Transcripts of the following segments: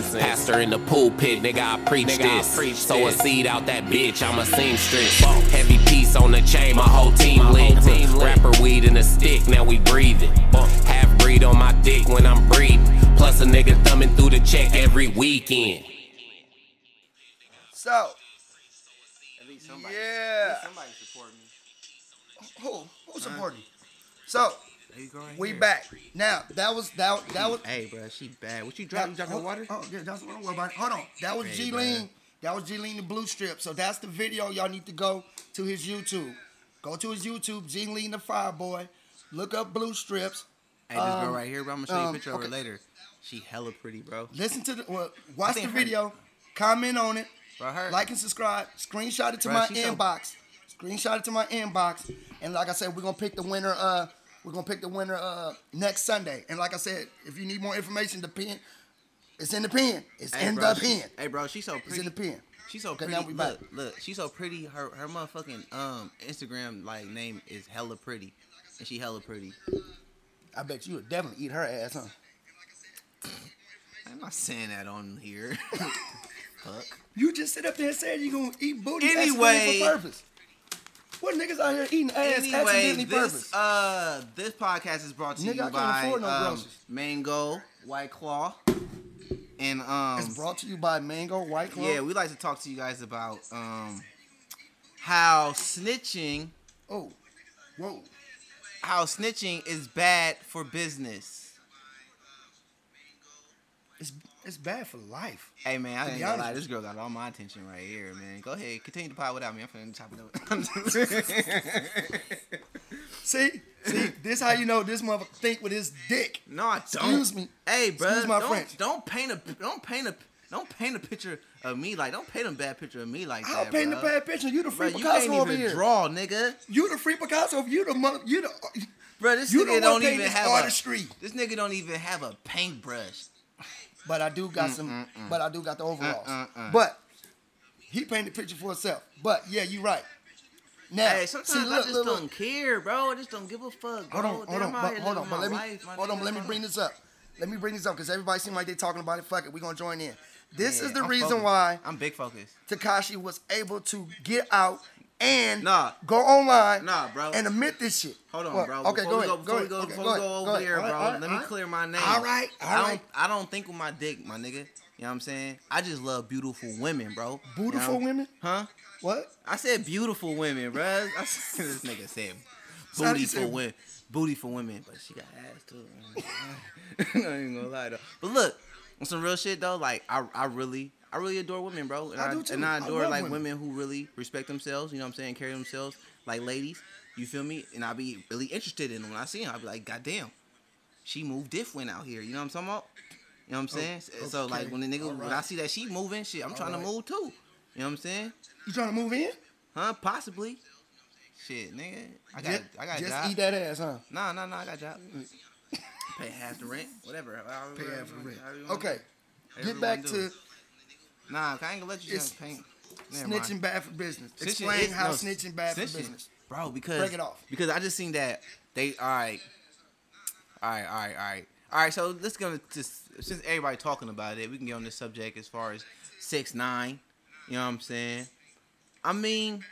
Pastor in the pulpit, nigga, I preach Nigga, I this. preach Sow a seed out that bitch, I'm a seamstress. Heavy piece on the chain, my whole team lit. team lit. Rapper weed in a stick, now we breathing. Half breed on my dick when I'm breathing. Plus a nigga thumbing through the check every weekend. So, At least somebody, Yeah. somebody support me. who who supporting? you? So There you go right we here. back now. That was that that was. Hey, bro, she bad. What you drop? You dropping hold, water? Oh yeah, that's what I'm worried about. Hold on, that was Hey, G bro. Lean. That was G Lean the Blue Strip. So that's the video. Y'all need to go to his YouTube. Go to his YouTube, G Lean the Fireboy. Look up Blue Strips. Hey, this girl Um, right here, bro. I'm gonna show you a um, picture of her later. She hella pretty, bro. Listen to the well, watch the think her- video, comment on it, Bro, her. like and subscribe. Screenshot it to Bruh, my she so- inbox. Screenshot it to my inbox. And like I said, we're gonna pick the winner. Uh, we're gonna pick the winner uh next Sunday. And like I said, if you need more information, the pen, it's in the pen. It's Hey, in bro, the she- pen. Hey, bro, she's so pretty. It's in the pen. She's so pretty. now we look, look, she's so pretty. Her her motherfucking um Instagram like name is hella pretty, and she hella pretty. I bet you would definitely eat her ass, huh? I'm not saying that on here. Fuck. You just sit up there and said you gonna eat booty Anyway. for purpose. What niggas out here eating ass Anyway, accidentally this purpose? uh this podcast is brought to Nigga, you by no um. Mango White Claw, and um it's brought to you by Mango White Claw. yeah, we like to talk to you guys about um how snitching Oh, whoa. how snitching is bad for business. It's bad for life. Hey man, I ain't gonna lie, this girl got all my attention right here, man. Go ahead, continue to pod without me. I'm finna chop it up. See, see, this how you know this motherfucker think with his dick. no, I don't. Excuse me. Hey, bro, Excuse my don't, French. don't paint a don't paint a don't paint a picture of me like don't paint a bad picture of me like I'll that. paint bro. a bad picture. You the free Bro, free you Picasso can't over even here. draw, nigga. You the free Picasso. You the mother. You the. Bro, this You nigga the don't even have artistry. a this nigga don't even have a paintbrush. But I do got some. But I do got the overalls. Uh, uh, uh. But he painted the picture for himself. But yeah, you right. Now, Hey, sometimes see, I just look, don't look. care, bro. I just don't give a fuck. Bro. Hold on, hold on, but, hold on, but let me life, hold on, but let me bring this up. Let me bring this up because everybody seems like they're talking about it. Fuck it, we gonna join in. This Yeah, is the I'm reason focused. why I'm big focused. Tekashi was able to get out and Nah. go online Nah, bro. and admit this shit. Hold on, Well, bro. Okay, before go we ahead. go, go before we ahead. go, okay, before go we ahead, go go over ahead. there, All right, bro. right, let me clear my name. All right, all I don't, right. I don't think with my dick, my nigga. You know what I'm saying? I just love beautiful women, bro. You Beautiful know? women? Huh? What? I said beautiful women, bro. I said, this nigga said booty for women. Booty for women, but she got ass too. I ain't gonna lie though. But look, on some real shit though, like I, I really, I really adore women, bro. And I I, and I I adore love like women. women. who really respect themselves. You know what I'm saying? Carry themselves like ladies. You feel me? And I'll be really interested in them when I see them. I'll be like, God damn, she moved different out here. You know what I'm talking about? You know what I'm saying? So like when the nigga, when I see that she moving, shit, I'm trying Alright. to move too. You know what I'm saying? You trying to move in? Huh? Possibly. Shit, nigga. I got just I got just job. eat that ass, huh? Nah, nah, nah, I got job. Mm. Pay half the rent, whatever. Pay half the rent. however you wanna Okay, get back to. Nah, I ain't gonna let you just paint. Never mind. snitching bad for business. Snitching Explain is- how no, snitching bad snitching. for business. Bro, because Break it off. Because I just seen that they all right. All right, all right, all right. All right, so let's go to just since everybody talking about it, we can get on this subject as far as six nine. You know what I'm saying? I mean,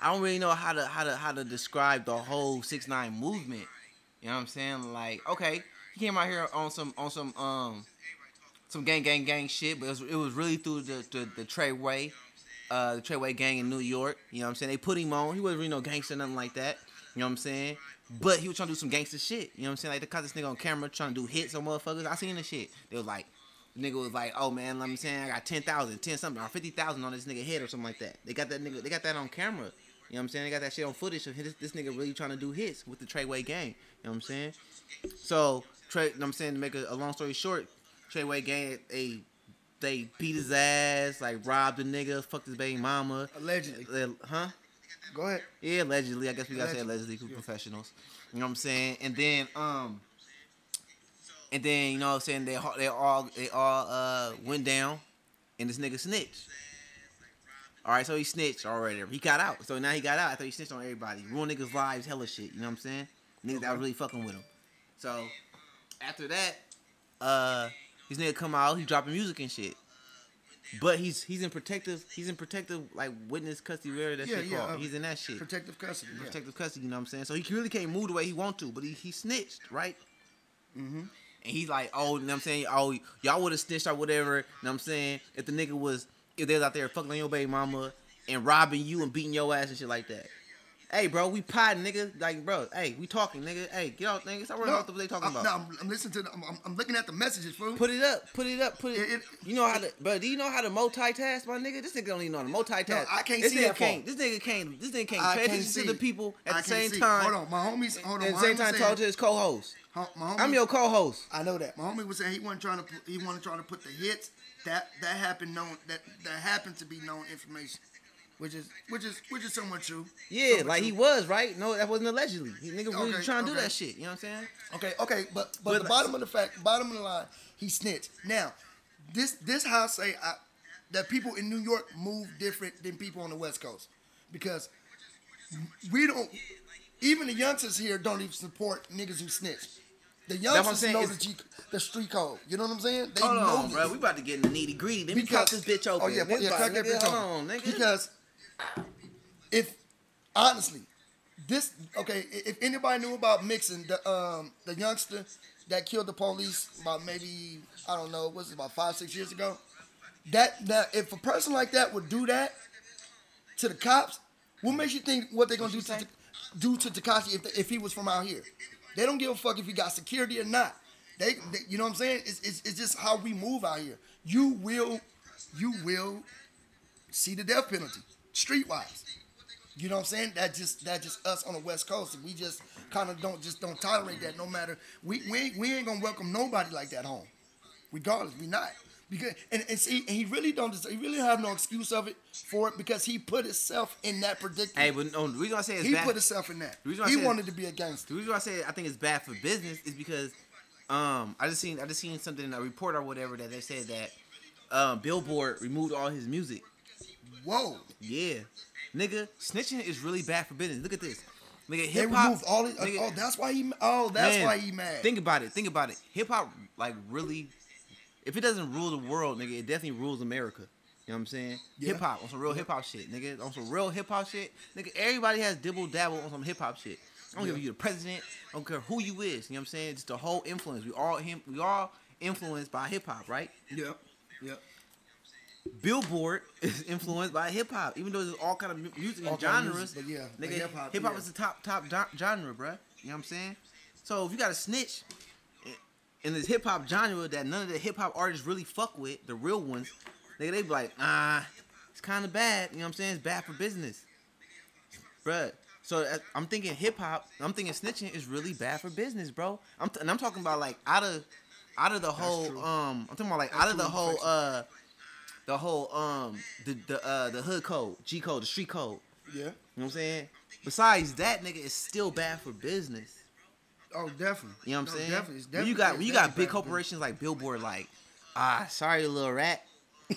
I don't really know how to how to how to describe the whole six nine movement. You know what I'm saying? Like, okay, he came out here on some on some um some gang gang gang shit, but it was, it was really through the the, the Treyway, uh, the Treyway gang in New York. You know what I'm saying? They put him on. He wasn't really no gangster, nothing like that. You know what I'm saying? But he was trying to do some gangster shit. You know what I'm saying? Like they caught this nigga on camera trying to do hits on motherfuckers. I seen the shit. They was like, nigga was like, oh man, let me saying I got 10,000, 10 something, or 50,000 on this nigga head or something like that. They got that nigga, they got that on camera. You know what I'm saying? They got that shit on footage of this, this nigga really trying to do hits with the Treyway gang. You know what I'm saying? So, Trey, you know what I'm saying to make a, a long story short, Treyway gang, they they beat his ass, like robbed the nigga, fucked his baby mama. Allegedly. Uh, Huh? Go ahead. Yeah, allegedly. I guess we gotta say Allegedly. allegedly. We're professionals. You know what I'm saying? And then um, and then you know what I'm saying they all- they all they all uh went down, and this nigga snitched. All right, so he snitched already. He got out. So now he got out I thought he snitched on everybody. Ruined niggas' lives, hella shit. You know what I'm saying? Niggas that was really fucking with him. So after that, uh, His nigga come out, he dropping music and shit. But he's he's in protective he's in protective like witness custody whatever that Yeah, shit yeah, called. uh, he's in that shit. Protective custody. Yeah. protective custody, you know what I'm saying? So he really can't move the way he want to, but he, he snitched, right? Mm-hmm. And he's like, oh, you know what I'm saying? Oh, y'all would have snitched or whatever, you know what I'm saying? If the nigga was, if they was out there fucking on your baby mama and robbing you and beating your ass and shit like that. Hey, bro, we potting, nigga. Like, bro, hey, we talking, nigga. Hey, get out, nigga. Stop worrying about the what they talking I'm, about. No, I'm, I'm listening to. The, I'm, I'm- looking at the messages, fool. Put it up, put it up, put it. It- it- you know how to, bro? Do you know how to multitask, my nigga? This nigga don't even know how to multitask. No, I can't this see nigga that can't. This nigga can't. This nigga can't I pay can't attention see to the people at I the same see. time. Hold on, my homies. Hold on. At the same time, talk to his co-host. Homie, I'm your co-host. I know that. My homie was saying he wasn't trying to. Put, he wasn't trying to put the hits that that happened known that that happened to be known information, which is which is which is somewhat true. Yeah, Somewhat like true. he was, right? No, that wasn't allegedly. He nigga really Okay, trying to do that shit. You know what I'm saying? Okay, okay, but but, But the like- bottom of the fact, bottom of the line, he snitched. Now, this this how I say I, that people in New York move different than people on the West Coast because we don't. Even the youngsters here don't even support niggas who snitch. The youngsters know the G, the street code. You know what I'm saying? They Hold know on, bro. We about to get in the nitty gritty. Let me pop this bitch open. Oh yeah, yeah, crack that bitch open. on, nigga. Because if honestly, this okay, if anybody knew about mixing the um the youngster that killed the police about maybe I don't know, was it about five six years ago? That that if a person like that would do that to the cops, what makes you think what they're gonna do to do to Tekashi if if he was from out here? They don't give a fuck if he got security or not. They, they you know what I'm saying? It's, it's, it's just how we move out here. You will, you will see the death penalty streetwise. You know what I'm saying? That just that just us on the West Coast, and we just kind of don't just don't tolerate that. No matter we we ain't, we ain't gonna welcome nobody like that home, regardless. We not because and, and see and he really don't he really have no excuse of it for it because he put himself in that predicament. Hey, but no, the reason I say it's he bad. put himself in that. The reason I He wanted to be a gangster. The reason why I say I think it's bad for business is because um I just seen I just seen something in a report or whatever that they said that um Billboard removed all his music. Whoa. Yeah. Nigga, snitching is really bad for business. Look at this. Nigga, They hip hop. removed all his, oh, that's why he oh, that's Man, why he mad. Think about it. Think about it. Hip hop, like, really, if it doesn't rule the world, nigga, it definitely rules America. You know what I'm saying? Yeah. Hip hop on some real hip hop shit, nigga. On some real hip hop shit, nigga. Everybody has dibble dabble on some hip hop shit. I don't give Yeah. you the president. I don't care who you is. You know what I'm saying? Just the whole influence. We all him. We all influenced by hip hop, right? Yep. Yep. Billboard is influenced by hip hop, even though there's all kind of music All and genres. music, but yeah, nigga, hip hop yeah. is the top top gen- genre, bruh. You know what I'm saying? So if you got a snitch in this hip hop genre that none of the hip hop artists really fuck with, the real ones, nigga, they be like, ah, it's kind of bad. You know what I'm saying? It's bad for business, bruh. So uh, I'm thinking hip hop. I'm thinking snitching is really bad for business, bro. I'm t- and I'm talking about like out of out of the whole true. um. I'm talking about like That's out of the whole uh the whole um the the uh the hood code, G code, the street code. Yeah. You know what I'm saying? Besides that, nigga, it's still bad for business. Oh, definitely. You know what I'm No, saying? Definitely. It's when you got when you got big corporations like Billboard, like ah, sorry, little rat.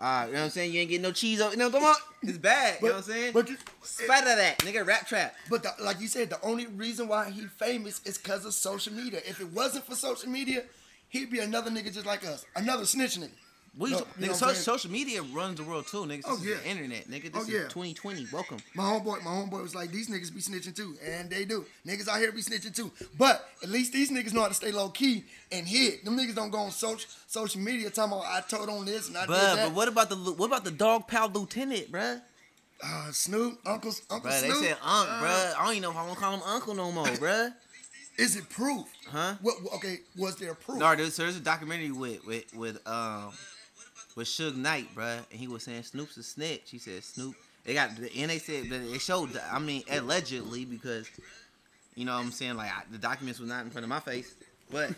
Ah, you know what I'm saying? You ain't getting no cheese. Over, you know I'm talking? It's bad. you know what I'm saying? But, you, Spite of that, nigga, rap trap. but the, like you said, the only reason why he famous is because of social media. If it wasn't for social media, he'd be another nigga just like us, another snitch nigga. You No, talk- you know nigga, so, social media runs the world too, nigga. This Oh, is yeah. the internet, nigga. This Oh, is yeah. 2020. Welcome. My homeboy, my homeboy was like, these niggas be snitching too, and they do. Niggas out here be snitching too. But at least these niggas know how to stay low key and hit. Them niggas don't go on social social media talking about I told on this and I did But that. but what about the what about the dog pal lieutenant, bruh? Uh, Snoop, Uncle, Uncle Bruh, they said Unc, uh, bruh. I don't even know if I want to call him Uncle no more, bruh. Is it proof? Huh? What? Okay, was there proof? No, there's, so there's a documentary with with with um with Suge Knight, bruh, and he was saying Snoop's a snitch. He said Snoop. They got the and they said that it showed. I mean, allegedly because you know what I'm saying like I, the documents was not in front of my face, but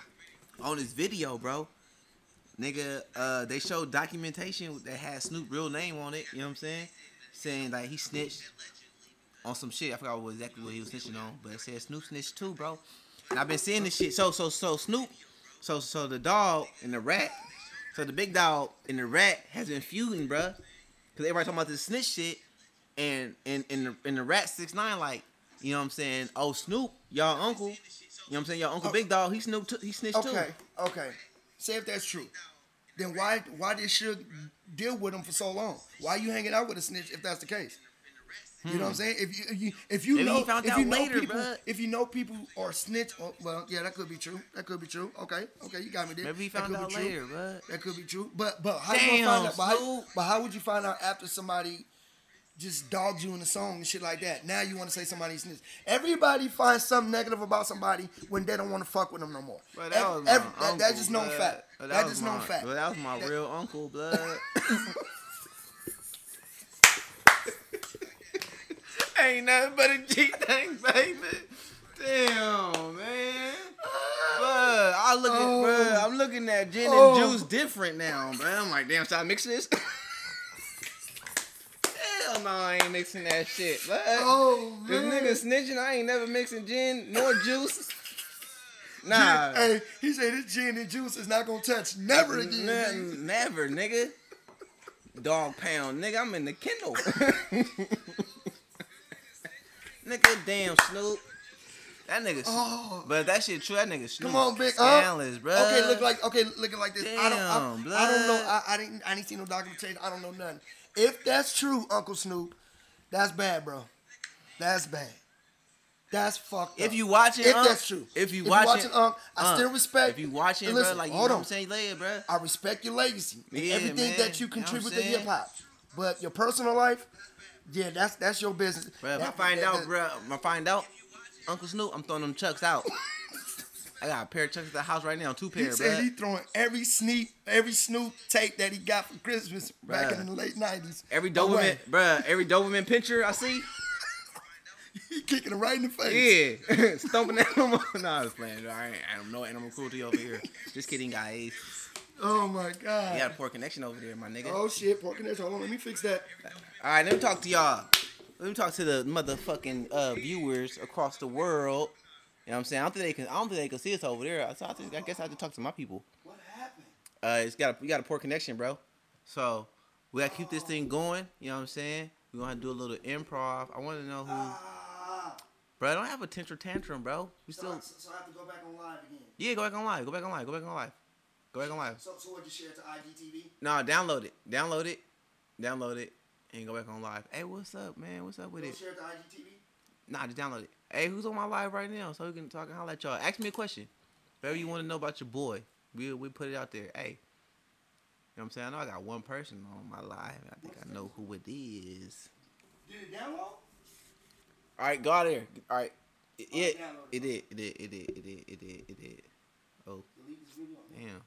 on this video, bro, nigga, uh, they showed documentation that had Snoop real name on it. You know what I'm saying? Saying like he snitched on some shit. I forgot what exactly what he was snitching on, but it said Snoop snitched too, bro. And I've been seeing this shit. So so so Snoop, so so the dog and the rat, so the big dog and the rat has been feuding, bro. Cause everybody talking about this snitch shit, and and and the, and the rat six nine like, you know what I'm saying? Oh Snoop, y'all uncle, you know what I'm saying? Y'all uncle Oh. Big Dog, he Snoop, too, he snitched too. Okay, okay. say if that's true, then why why did Suge deal with him for so long? Why you hanging out with a snitch if that's the case? You know what I'm saying? If you if you, if you Hmm. Maybe he know found if out you know later, people bruh. if you know people are snitch, oh, well, yeah, that could be true. That could be true. Okay, okay, you got me there. Maybe he That found could be out true. later, bud. That could be true. But but how you gonna Damn, find out? But how, Snoop. but how would you find out after somebody just dogged you in a song and shit like that? Now you want to say somebody snitch. Everybody finds something negative about somebody when they don't want to fuck with them no more. But that Ev- was my that- uncle, that's just known blood. fact. But That's was just known my- fact. But that was my That- real uncle, blood. Ain't nothing but a G thing, baby. Damn, man. Bruh, I look at, Oh. bruh, I'm looking at gin and Oh. juice different now, bruh. I'm like, damn, should I mix this? Hell no, I ain't mixing that shit, bruh. Oh This nigga snitching, I ain't never mixing gin nor juice. Nah. Hey, he said this gin and juice is not gonna touch never again. Nigga. never, nigga. Dog pound, nigga. I'm in the Kindle. nigga, damn Snoop. That nigga. Oh. But that shit true. That nigga Snoop. Come on, big. Scandalous, bro. Okay, look like okay, looking like this. I don't. I, Damn, I don't know. I, I didn't. I didn't see no documentation. I don't know nothing. If that's true, Uncle Snoop, that's bad, bro. That's bad. That's fucked If up. you watching, if Unc, that's true. If you If you watching, watching, I Unc, still respect- If you watching, and bro, listen, like you know hold what on. I'm saying, later, bro. I respect your legacy Yeah, everything man. that you You know contribute to hip hop. But your personal life, yeah, that's that's your business. Bro, if I find that- out, that- bro, if I find out, Uncle Snoop, I'm throwing them chucks out. I got a pair of chucks at the house right now, two pairs. He said bro. he throwing every sneak, every Snoop tape that he got for Christmas back in the late nineties. Every Doberman, bruh, every Doberman picture I see, he kicking it right in the face. yeah, stomping animal. no, I was playing. I ain't, I don't know animal cruelty over here. Just kidding, guys. Oh my god. You got a poor connection over there, my nigga. Oh shit, poor connection. Hold on, let me fix that. All right, let me talk to y'all. Let me talk to the motherfucking uh, viewers across the world. You know what I'm saying? I don't think they can. I don't think they can see us over there. So I, think, I guess I have to talk to my people. What happened? Uh, it's got a, we got a poor connection, bro. So we gotta keep this thing going. You know what I'm saying? We gonna do a little improv. I want to know who, Ah, bro. I don't have a tantrum tantrum, bro. We so, still, I, so I have to go back on live again. yeah. Go back on live. Go back on live. Go back on live. Go back on live. So, so what you share to IGTV? No, download it. Download it. Download it. And go back on live. Hey, what's up, man? What's up with You it? share it to IGTV? Nah, just download it. Hey, who's on my live right now? So we can talk and holler at y'all. Ask me a question. Whatever you want to know about your boy, we we put it out there. Hey, you know what I'm saying? I know I got one person on my live. I think I know who it is. Did it download? All right, go out there. All right. It, Oh, it, download it did. It did. It did. It did. It did. It did. Oh, Delete this video. damn.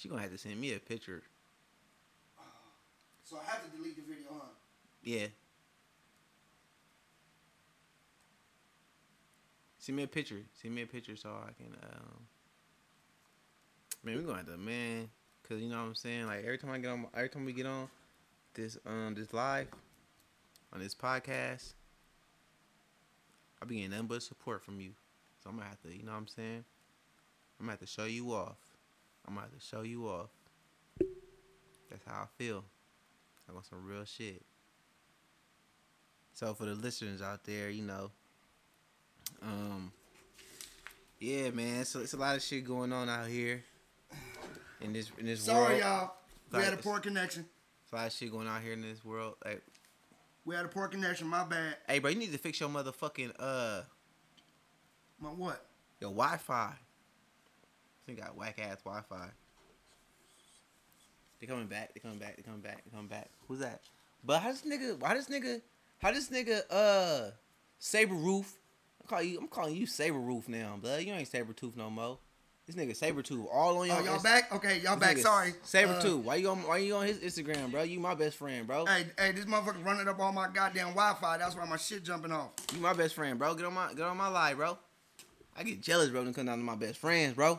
She gonna have to send me a picture. So I have to delete the video, huh? Yeah. Send me a picture. Send me a picture so I can um Man, we gonna have to man, cause you know what I'm saying? Like every time I get on every time we get on this um this live on this podcast, I be getting nothing but support from you. So I'm gonna have to, you know what I'm saying? I'm gonna have to show you off. I'm have to show you off. That's how I feel. I want some real shit. So for the listeners out there, you know, um, yeah, man. So it's a lot of shit going on out here in this in this Sorry, world. Sorry, y'all. We had a poor connection. It's a lot of shit going on here in this world. Like, We had a poor connection. My bad. hey, bro, you need to fix your motherfucking uh My what? your Wi-Fi. You got whack ass Wi-Fi. They coming back. They coming back. They coming back. They coming back. Who's that? But how this nigga? Why this nigga? How this nigga? Uh, Saber Roof. I'm calling you. I'm calling you Saber Roof now, blood. You ain't Saber Tooth no more. This nigga Saber Tooth all on your. Oh, y'all Inst- back? Okay, y'all this back. nigga Sorry. Saber Uh, Tooth. Why you on? Why you on his Instagram, bro? You my best friend, bro. Hey, hey, this motherfucker running up on my goddamn Wi-Fi. That's why my shit jumping off. You my best friend, bro. Get on my get on my live, bro. I get jealous, bro, when it come down to my best friends, bro.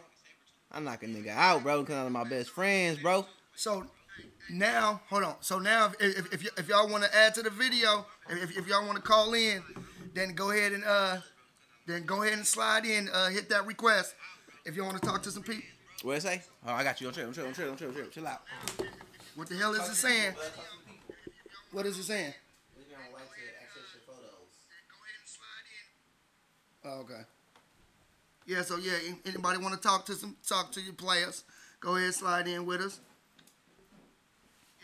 I knock a nigga out, bro. because it Come down to my best friends, bro. So now, hold on. So now, if if, if, y- if y'all want to add to the video, if, if y'all want to call in, then go ahead and uh, then go ahead and slide in. Uh, hit that request. If you want to talk to some people, What it say? Oh, I got you. Don't chill, don't chill, don't chill, don't chill, chill, chill out. what the hell is it saying? What is it saying? Oh, okay. Yeah. So yeah, anybody want to talk to some talk to your players? Go ahead, slide in with us.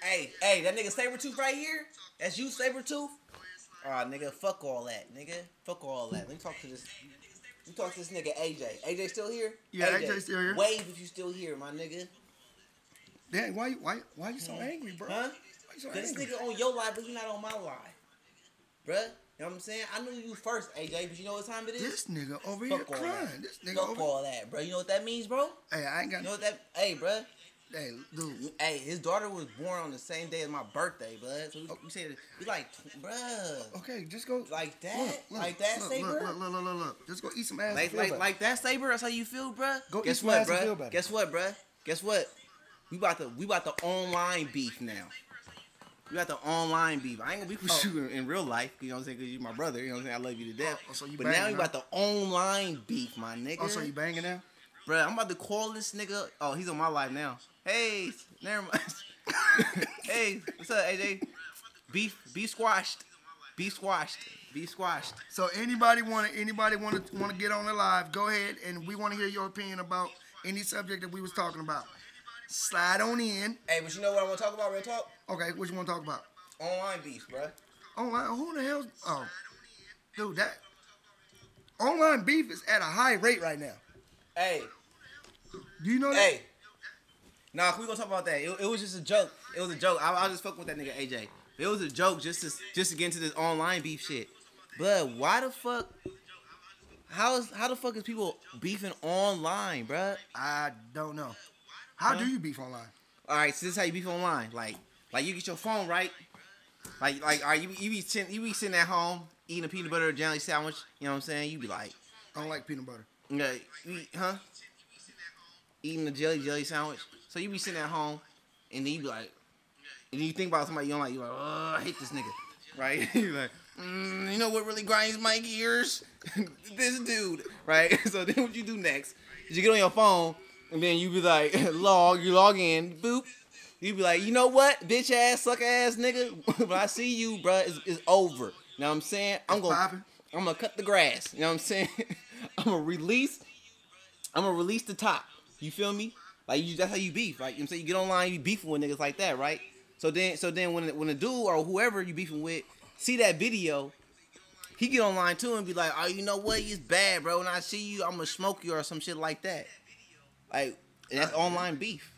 Hey, hey, that nigga Sabretooth right here? That's you, Sabretooth? Aw, ah, nigga, fuck all that, nigga. Fuck all that. Let me talk to this. Let me talk to this nigga AJ. AJ still here? Yeah, AJ still here. Wave if you still here, my nigga. Dang, why you why why you so angry, bro? Huh? You so this angry? nigga on your live, but you not on my live. Bruh, you know what I'm saying? I knew you first, AJ, but you know what time it is? This nigga over here Fuck all crying. that. This nigga Fuck over. all that, bro. You know what that means, bro? Hey, I ain't got. You know what that? Hey, bruh. Hey, dude. Hey, his daughter was born on the same day as my birthday, bud. So we, we said, we like, bruh. Okay, just go Like that? Look, look, like that, look, Saber? Look, look, look, look, look. Just go eat some ass. Like, like, like that, Saber. That's how you feel, bruh. Go eat some what, ass bruh? Guess what, bruh? Guess what? We about to we about the online beef now. We got the online beef. I ain't gonna beef with Oh. you in, in real life. You know what I'm saying? Cause you my brother. You know what I'm saying? I love you to death. Oh, so you but now we about the online beef, my nigga. Oh, so you banging now? Bruh, I'm about to call this nigga. Oh, he's on my live now. Hey, never mind. hey, what's up, AJ? Beef, beef squashed. Beef squashed. Beef squashed. So anybody want to anybody want to want to get on the live? Go ahead, and we want to hear your opinion about any subject that we was talking about. Slide on in. Hey, but you know what I want to talk about? Real talk. Okay, what you want to talk about? Online beef, bruh. Online? Who the hell? Oh, dude, that online beef is at a high rate right now. Hey, Do you know that? hey. Nah, we gonna talk about that. It, it was just a joke. It was a joke. I, I was just fucking with that nigga AJ. It was a joke just to just to get into this online beef shit. But why the fuck? How is how the fuck is people beefing online, bruh? I don't know. How Huh? do you beef online? All right, so this is how you beef online. Like, like you get your phone right. Like, like, right, you, be- you be sitting, you be sitting at home eating a peanut butter jelly sandwich. You know what I'm saying? You be like, I don't like peanut butter. yeah, you huh? Eating a jelly jelly sandwich. So you be sitting at home, and then you be like, and then you think about somebody you don't like. You like, oh, I hate this nigga, right? you like, mm, you know what really grinds my gears? this dude, right? So then what you do next? Is you get on your phone, and then you be like, log, you log in, boop. You be like, you know what, bitch ass, suck ass nigga. when I see you, bruh, it's, it's over. You know what I'm saying? I'm gonna. I'm gonna cut the grass. You know what I'm saying? I'm gonna release. I'm gonna release the top. You feel me? Like you, that's how you beef. Like you know what I'm saying, you get online, you beefing with niggas like that, right? So then, so then when when a dude or whoever you beefing with see that video, he get online too and be like, oh, you know what? It's bad, bro. When I see you, I'm gonna smoke you or some shit like that. Like that's online beef.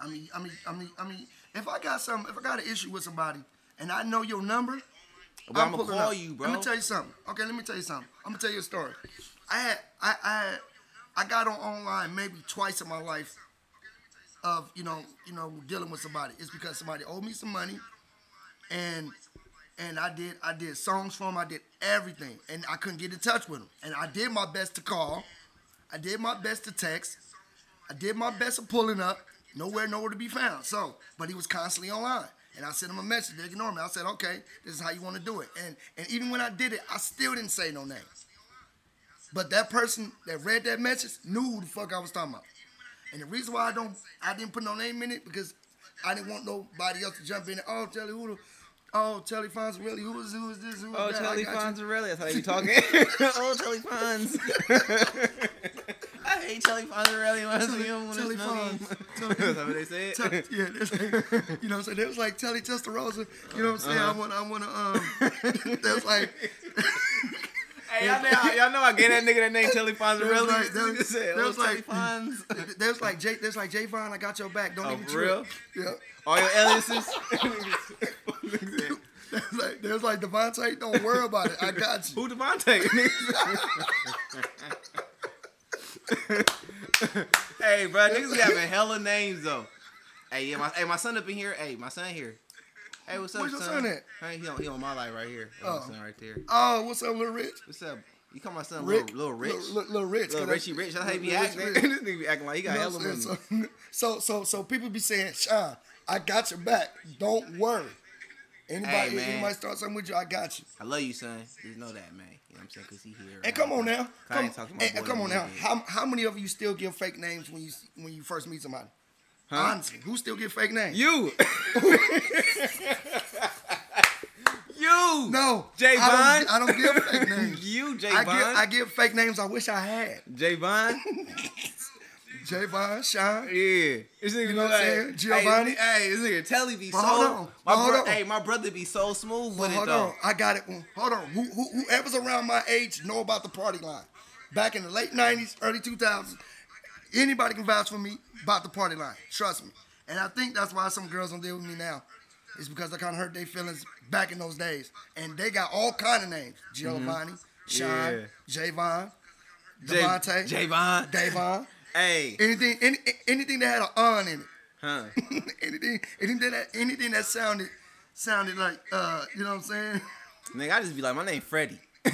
I mean, I mean, I mean, I mean, if I got some, if I got an issue with somebody, and I know your number, But I'm, gonna call up. you, bro. Let me tell you something. Okay, let me tell you something. I'm gonna tell you a story. I had, I, I, had, I got on online maybe twice in my life of you know, you know, dealing with somebody. It's because somebody owed me some money, and and I did, I did songs for them. I did everything, and I couldn't get in touch with them. And I did my best to call. I did my best to text. I did my best of pulling up. Nowhere, nowhere to be found. So, but he was constantly online. And I sent him a message. They ignored me. I said, okay, this is how you want to do it. And and even when I did it, I still didn't say no name. But that person that read that message knew who the fuck I was talking about. And the reason why I don't I didn't put no name in it because I didn't want nobody else to jump in. Oh, Telly, who the Oh, Telly Fonz, really? Who is who is this? Who is Oh, that? I Charlie got you. Fonzarelli. That's how be talking. oh, Charlie Fonz. I hate Charlie Fonzarelli. Wants me on Telly this Fonz. That's how they say it. Tell- yeah, it's like, you know what I'm saying? It was like Telly Testarossa, you know what I'm saying? I want, I want to, um, that's like, Hey, y'all know, y'all know I gave that nigga that name, Charlie Fonzarelli. That was like- that was- Nigga said, that oh, was like- Fonz. there's like Jay, there's like Jay Vaughn, I got your back. Don't Oh, even for trip. real? Yeah. All your aliases. There's like, there's like Devontae, don't worry about it. I got you. Who Devontae? hey, bro, niggas be having hella names though. Hey, yeah, my hey, my son up in here. Hey, my son here. Hey, what's up, Where's your son? son at? Hey, he on, he on my life right here. Oh. My son right there. Oh, what's up, Little Rich? What's up? You call my son Rick. little, little rich? Little, little, little Rich. Little Richie I- Rich. That's how he be acting. Rich this nigga be acting like he got hella money. So, so, so, so people be saying, Sean, I got your back. Don't worry. Anybody, Hey, man. anybody start something with you, I got you. I love you, son. Just know that, man. You know what I'm saying? Cause he here. And come on now, come, ain't talking to my and- come on now. How, how many of you still give fake names when you when you first meet somebody? Huh? Honestly, who still give fake names? You. you. No, Jay I don't, I don't give fake names. You, Jay I give I give fake names I wish I had. Jay. Javon, Sean. Yeah, this nigga You know what I'm saying? Giovanni? Hey, this nigga Telly be so. hold on, My hold bro- on. hey, my brother be so smooth Well, with it hold though. on, I got it. Hold on, who, who, whoever's around my age know about the party line. Back in the late '90s, early 2000s, anybody can vouch for me about the party line. Trust me. And I think that's why some girls don't deal with me now. It's because I kind of hurt their feelings back in those days. And they got all kind of names: Giovanni, Sean, Mm-hmm. Yeah. Javon, J- Devontae, Javon. Davon. Hey, Anything, any, anything that had an on in it. huh? anything, anything that, anything that sounded, sounded like, uh, you know what I'm saying? Nigga, I just be like, my name Freddie.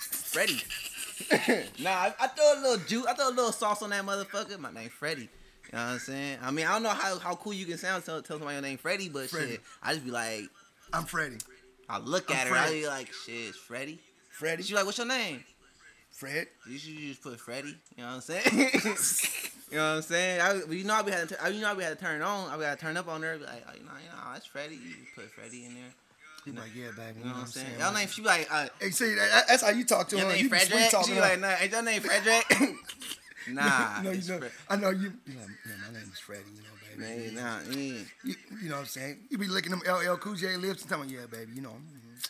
Freddie. nah, I, I throw a little juice. I throw a little sauce on that motherfucker. My name Freddie. You know what I'm saying? I mean, I don't know how, how cool you can sound tell, tell somebody your name Freddie, but Freddie. shit, I just be like, I'm Freddie. I look I'm at her, I Freddie. be like, shit, it's Freddie. Freddie. She like, what's your name? Fred. You should just put Freddie. You know what I'm saying? you know what I'm saying? I, you know, I be had to, you know, I be had to turn on. I be had to turn up on her. Be like, oh, you know, you know, that's Freddie. You put Freddie in there. He like, yeah, baby. You know what I'm saying? Y'all name, she be like, uh, Hey, see, that, that's how you talk to her. name You Frederick? She be like, nah, ain't your name Frederick? nah. no, you know, Fred- I know you. You know, yeah, my name is Freddie. You know, baby. Nah, nah, yeah. You, you know what I'm saying? You be licking them LL Cool J lips and telling me, yeah, baby. You know, mhm.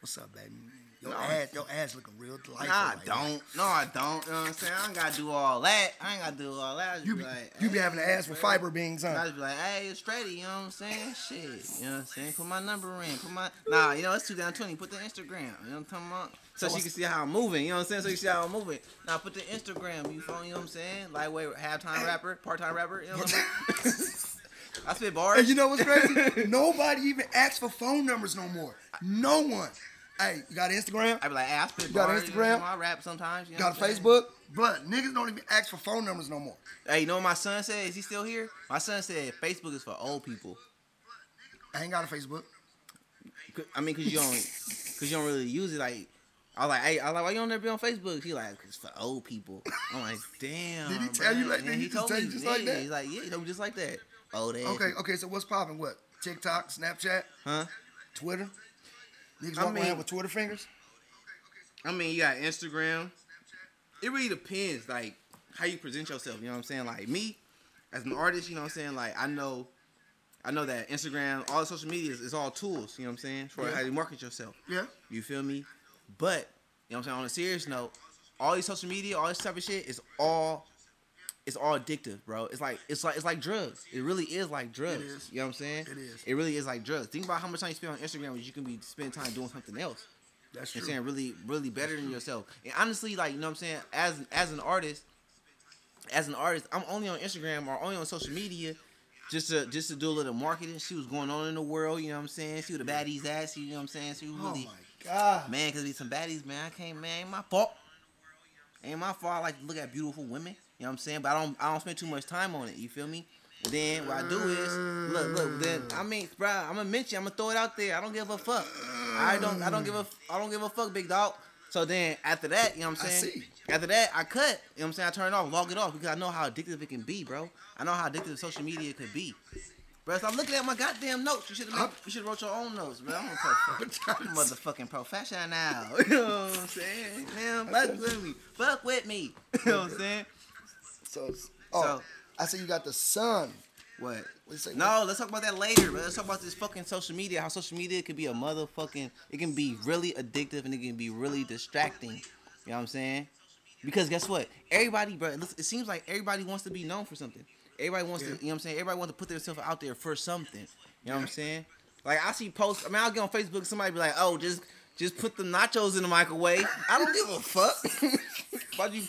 what's up, baby? Your No. ass, your ass looking real delightful. Nah, I now. don't. No, I don't. You know what I'm saying? I ain't gotta do all that. I ain't gotta do all that. You be be, like, you be hey, having to ask for fiber beans, I just be like, hey, it's Freddie, you know what I'm saying? Shit, you know what I'm saying? Put my number in, put my, nah, you know, it's 2020, put the Instagram, you know what I'm talking about? So she can see how I'm moving, you know what I'm saying? So you see how I'm moving. Now put the Instagram, you phone, you know what I'm saying? Lightweight, halftime rapper, part-time rapper, you know what I'm saying? I spit bars. And you know what's crazy? Nobody even asks for phone numbers no more. No one. Hey, you got Instagram? I be like, hey, I spit You got bars, you know, Instagram? I rap sometimes, you know Got what Facebook? But niggas don't even ask for phone numbers no more. Hey, you know what my son said? Is he still here? My son said Facebook is for old people. I ain't got a Facebook. I mean, cause you don't, cause you don't really use it. Like, I was like, hey, I was like, why you don't never be on Facebook? He like, it's for old people. I'm like, damn. Did he tell you like that? He He told me you just yeah, like that? He's like, yeah, he told me just like that. Old ass. Okay, okay, so what's popping? What? TikTok, Snapchat, Huh? Twitter? Niggas I mean- around with Twitter fingers? I mean, you got Instagram. It really depends, like how you present yourself. You know what I'm saying? Like me, as an artist, you know what I'm saying? Like I know, I know that Instagram, all the social media is, is all tools. You know what I'm saying? For Yeah. how you market yourself. Yeah. You feel me? But you know what I'm saying. On a serious note, all these social media, all this type of shit is all. It's all addictive, bro. It's like it's like it's like drugs. It really is like drugs. is. You know what I'm saying? It is. It really is like drugs. Think about how much time you spend on Instagram when you can be spending time doing something else. That's You know true. what I'm saying? Really, really better than yourself. And honestly, like, you know what I'm saying? As as an artist, as an artist, I'm only on Instagram or only on social media just to just to do a little marketing, see what's going on in the world, you know what I'm saying? See what the baddies at, see, you know what I'm saying? See Oh really my God. man, cause be some baddies, man. I can't man, ain't my fault. Ain't my fault. I like to look at beautiful women. You know what I'm saying? But I don't I don't spend too much time on it. You feel me? Then what I do is look, look. Then I mean, bro, I'm gonna mention. I'm gonna throw it out there. I don't give a fuck. I don't. I don't give a. I don't give a fuck, big dog. So then after that, you know what I'm saying? After that, I cut. You know what I'm saying? I turn it off, log it off because I know how addictive it can be, bro. I know how addictive social media could be. Bro, I'm looking at my goddamn notes. You should have you should have wrote your own notes, bro. I'm a prof- motherfucking professional now. You know what I'm saying? Man, fuck with me. Fuck with me. You know what I'm saying? So, oh, So- I said you got the sun. What? What you say? No, let's talk about that later. Bro. Let's talk about this fucking social media. How social media can be a motherfucking. It can be really addictive and it can be really distracting. You know what I'm saying? Because guess what? Everybody, bro. It seems like everybody wants to be known for something. Everybody wants to. You know what I'm saying? Everybody wants to put themselves out there for something. You know what I'm saying? Like I see posts. I mean, I'll get on Facebook. Somebody be like, "Oh, just just put the nachos in the microwave." I don't give a fuck about you.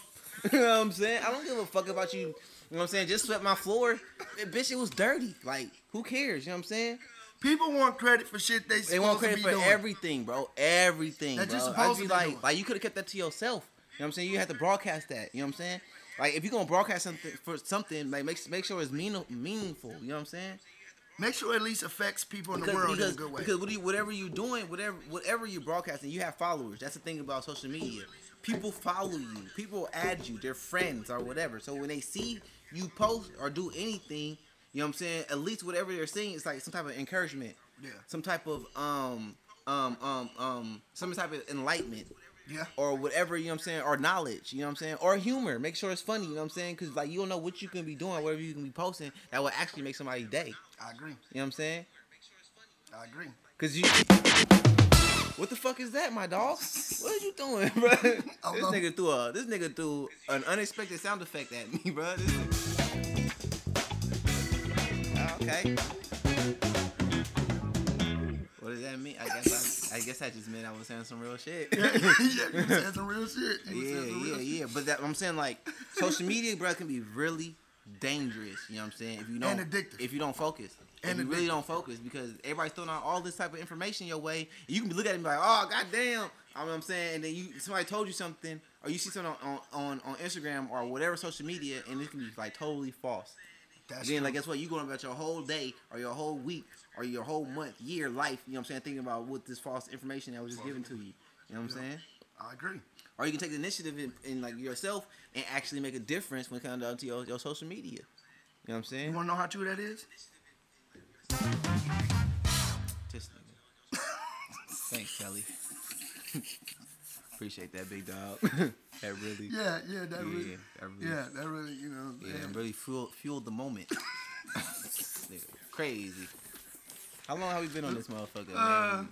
You know what I'm saying? I don't give a fuck about you. You know what I'm saying? Just swept my floor. Bitch, it was dirty. Like, who cares? You know what I'm saying? People want credit for shit they They want supposed to credit for doing. everything, bro. Everything, That bro. you're I'd be to be like, doing. like you could have kept that to yourself. You know what I'm saying? You had to broadcast that. You know what I'm saying? Like if you're gonna broadcast something for something, like make make sure it's mean, meaningful. You know what I'm saying? Make sure it at least affects people in the world because, in a good way. because what you, whatever you're doing, whatever whatever you're broadcasting, you have followers. That's the thing about social media. People follow you. People add you. They're friends or whatever. So when they see you post or do anything, you know what I'm saying? At least whatever they're seeing is like some type of encouragement. Yeah. Some type of um um um um some type of enlightenment. Yeah. or whatever, you know what I'm saying, or knowledge, you know what I'm saying, or humor. Make sure it's funny, you know what I'm saying, because like you don't know what you can be doing, whatever you can be posting that will actually make somebody's day. I agree. You know what I'm saying? I agree. Cause you, what the fuck is that, my dog? What are you doing, bro? Oh, this nigga threw a this nigga threw an unexpected sound effect at me, bro. This okay. Does that mean? I guess I, I guess that just meant I was saying some real shit. yeah, you saying some real shit. You yeah, some yeah, real shit. yeah. But that I'm saying like social media, bro, can be really dangerous. You know what I'm saying? If you don't, And addictive. if you don't focus, And if you really don't focus, because everybody's throwing out all this type of information your way, you can look at it and be like, oh goddamn. You know what I'm saying? And then you somebody told you something, or you see something on on, on Instagram or whatever social media, and it can be like totally false. That's then true. like guess what? You going about your whole day or your whole week or your whole month, year, life. You know what I'm saying? Thinking about what this false information that was just given to you. You know what I'm saying? I agree. or you can take the initiative in, in like yourself and actually make a difference when it comes down to your, your social media. You know what I'm saying? You want to know how true that is? Nigga. Thanks, Kelly. Appreciate that, big dog. that really, yeah, Yeah, yeah, that really, that really, yeah, that really, you know, yeah, man. really fueled fueled the moment. Crazy. How long have we been on this motherfucker, Uh, man?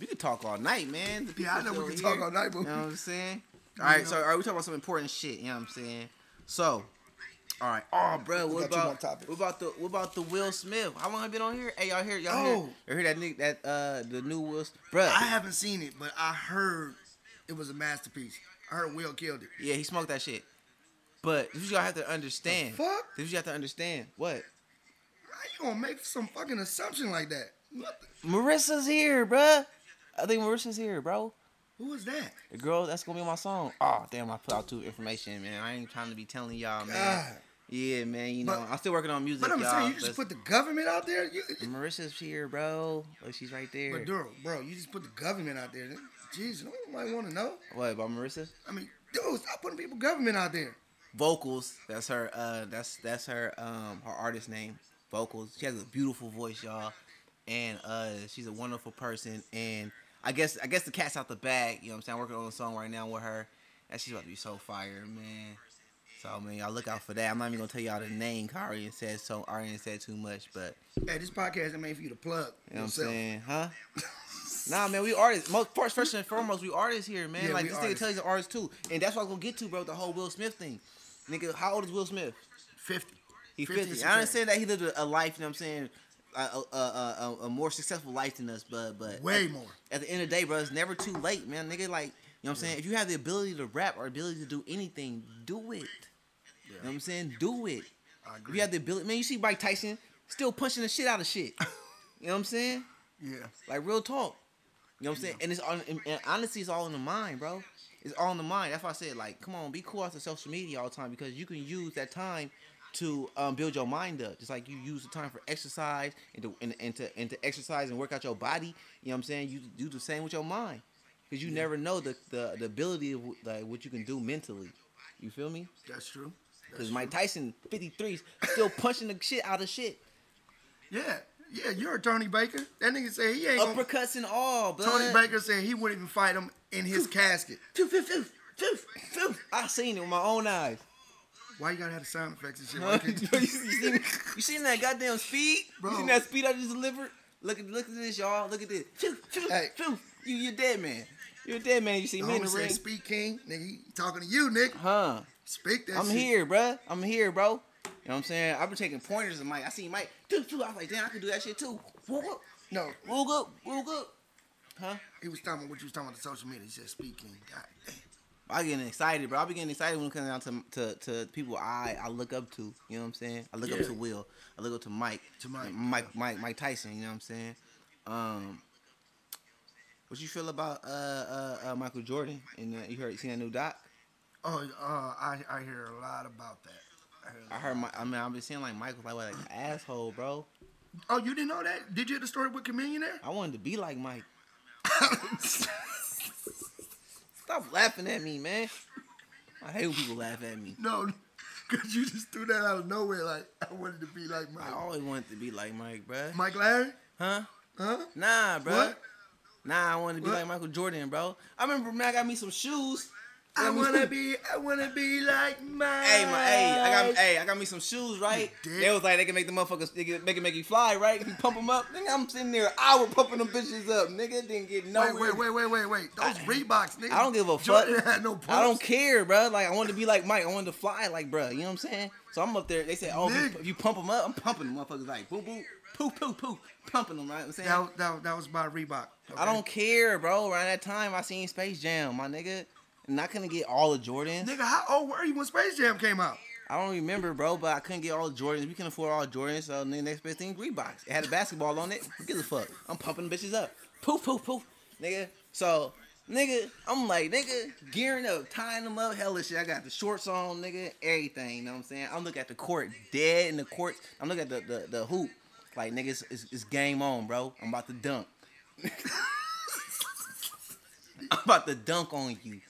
We could talk all night, man. Yeah, I know we can talk all night, but You know what I'm saying? All right, so all right, we talking about some important shit. You know what I'm saying? So, all right. Oh, bro, what got two more about what about the what about the Will Smith? How long have you been on here? Hey, y'all hear y'all Oh. hear? You hear that nigga that uh the new Will, bro? I haven't seen it, but I heard it was a masterpiece. I heard Will killed it. Yeah, he smoked that shit. But this is what y'all have to understand. The fuck? This you have to understand. What? You gonna make some fucking assumption like that? What the, Marissa's here, bruh. I think Marissa's here, bro. who is that? The girl that's gonna be my song. Oh damn, I put out too information, man. I ain't trying to be telling y'all, man. God. Yeah, man. You know, But- I'm still working on music, But I'm y'all. saying you just put the government out there. You, Marissa's here, bro. Look, she's right there. but Duro, bro, you just put the government out there. Jeez, don't nobody want to know. What about Marissa? I mean, dude, stop putting people government out there. Vocals. That's her. Uh, that's that's her. Um, her artist name. Vocals. She has a beautiful voice, y'all, and uh, she's a wonderful person. And I guess I guess the cat's out the bag. You know what I'm saying? I'm working on a song right now with her, and she's about to be so fire, man. So man, y'all look out for that. I'm not even gonna tell y'all the name. I already said so. I said too much, but Hey, this podcast is made for you to plug you know what I'm saying, huh? Nah, man, we artists. Most first, first and foremost, we artists here, man. Yeah, like this nigga artists. tell you an artist too, and that's what I'm gonna get to, bro. The whole Will Smith thing, nigga. How old is Will Smith? 50. He 50 50. I understand that he lived a, a life. You know what I'm saying? A, a, a, a, a more successful life than us, but but Way at, more. At the end of the day, bro, it's never too late, man. Nigga, like you know what I'm saying? If you have the ability to rap or ability to do anything, do it. You know what I'm saying? Do it. I If you have the ability, man. You see Mike Tyson still punching the shit out of shit. you know what I'm saying? yeah. Like real talk. You know what I'm saying? And it's on and, and honestly it's all in the mind, bro. It's all in the mind. That's why I said like, come on, be cool off the social media all the time because you can use that time to um, build your mind up. Just like you use the time for exercise and to and, and to and to exercise and work out your body. You know what I'm saying? You do the same with your mind because you never know the, the the ability of like what you can do mentally. You feel me? That's true. Because Mike Tyson, 53, still punching the shit out of shit. Yeah. Yeah, you're a Tony Baker. That nigga said he ain't. Uppercuts and all, blood. Tony Baker said he wouldn't even fight him in his casket. I seen it with my own eyes. Why you gotta have the sound effects and shit? Why you, can't you- seen, you seen that goddamn speed? Bro. You seen that speed I just delivered? Look at look at this, y'all. Look at this. Phew, phew, Hey. phew. You you dead man. You're a dead man. You see The me in the ring. "Speak, King." Nigga, he talking to you, nigga. Huh? Speak that I'm shit. here, bro. I'm here, bro. You know what I'm saying? I've been taking pointers of Mike. I seen Mike. Phew, phew. I was like, damn, I can do that shit too. Woke up, No, woke up, woke up. Huh? he was talking about what you was talking about the social media. He said, "Speak, King." God damn. I getting excited, bro. I be getting excited when it comes down to to, to people I, I look up to. You know what I'm saying? I look up to Will. I look up to Mike. To Mike, Mike. Mike. Mike Tyson. You know what I'm saying? Um, what you feel about uh uh, uh Michael Jordan? And uh, you heard you seen that new doc? Oh, uh, I I hear a lot about that. I heard I heard. My, I mean, I've been seeing like Michael like, like an asshole, bro. Oh, you didn't know that? Did you hear the story with Chameleon there? I wanted to be like Mike. Stop laughing at me, man. I hate when people laugh at me. no, because you just threw that out of nowhere. Like I wanted to be like Mike. I always wanted to be like Mike, bruh. Mike Larry? Huh? Huh? Nah, bruh. What? Nah, I wanted to be What? like Michael Jordan, bro. I remember man, I got me some shoes. I wanna be, I wanna be like Mike. Hey, my, hey, I got, hey, I got me some shoes, right? They was like they can make the motherfuckers, they can make it make you fly, right? If you pump them up, nigga, I'm sitting there, I was pumping them bitches up, nigga. Didn't get no. Wait, wait, wait, wait, wait, wait. Those Reeboks, nigga. I don't give a fuck. Had no pumps. I don't care, bro. Like I wanted to be like Mike. I wanted to fly like, bro. You know what I'm saying? So I'm up there. They said, oh, if you, Nigga. if you pump them up, I'm pumping them motherfuckers like, boom, boom, poo, poo, poo, pumping them. Right? I'm saying. That, that, that was by Reebok. I don't care, bro. Around that time, I seen Space Jam, my nigga. And I couldn't going to get all the Jordans. Nigga, how old were you when Space Jam came out? I don't remember, bro, but I couldn't get all the Jordans. We couldn't afford all the Jordans, so the next best thing, Reeboks. It had a basketball on it. Who gives a fuck? I'm pumping bitches up. Poof, poof, poof, nigga. So, nigga, I'm like, nigga, gearing up, tying them up, hella shit. I got the shorts on, nigga, everything. You know what I'm saying? I'm looking at the court, dead in the court. I'm looking at the the, the hoop. Like, nigga, it's, it's, it's game on, bro. I'm about to dunk. I'm about to dunk on you.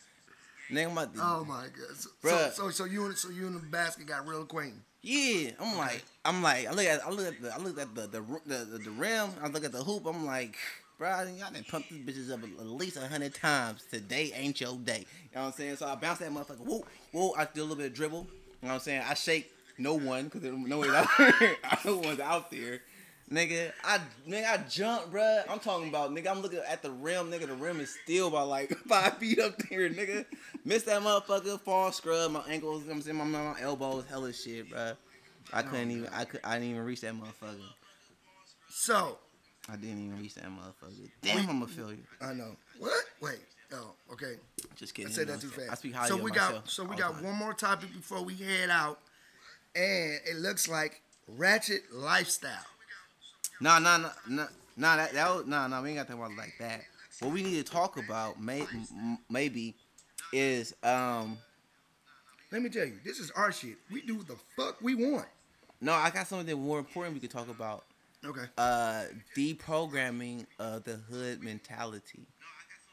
Nigga, I'm about to. Oh my god. So, Bruh. so, so, so you and so you and the basket got real acquainted. Yeah, I'm like, I'm like, I look at, I look at the, I look at the the the, the, rim. I look at the hoop. I'm like, bro, y'all done pumped these bitches up at least a hundred times. Today ain't your day. You know what I'm saying? So I bounce that motherfucker. Whoa, whoa. I do a little bit of dribble. You know what I'm saying? I shake no one because no one's out there. no one's out there. Nigga, I nigga, I jump, bruh. I'm talking about, nigga. I'm looking at the rim, nigga. The rim is still about like five feet up there, nigga. Miss that motherfucker, fall scrub, my ankles, you know I'm saying, my, my elbows, hella shit, bruh. I oh, couldn't even, I could, I didn't even reach that motherfucker. So I didn't even reach that motherfucker. Damn, I'm a failure. I know. What? Wait. Oh, okay. Just kidding. I said that too what I'm saying? fast. I speak highly so of we myself got so we got one more topic before we head out, and it looks like ratchet lifestyle. Nah, nah, nah, nah, nah. That, that was, nah, nah. We ain't got to talk about like that. What we need to talk about, may, m- maybe, is um. Let me tell you, this is our shit. We do what the fuck we want. No, I got something more important we could talk about. Okay. Uh, deprogramming of the hood mentality.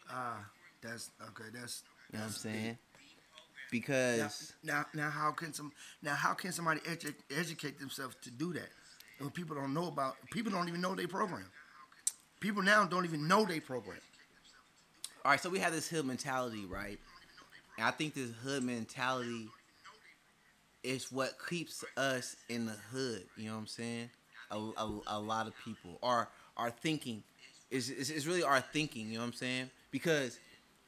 Ah, that's okay. That's You know what I'm saying? Now, Because now, now, how can some now how can somebody edu- educate themselves to do that? People don't know about, people don't even know they program. People now don't even know they program. all right, so we have this hood mentality, right? And I think this hood mentality is what keeps us in the hood. You know what I'm saying? A, a, a lot of people are are thinking. Is is really our thinking. You know what I'm saying? Because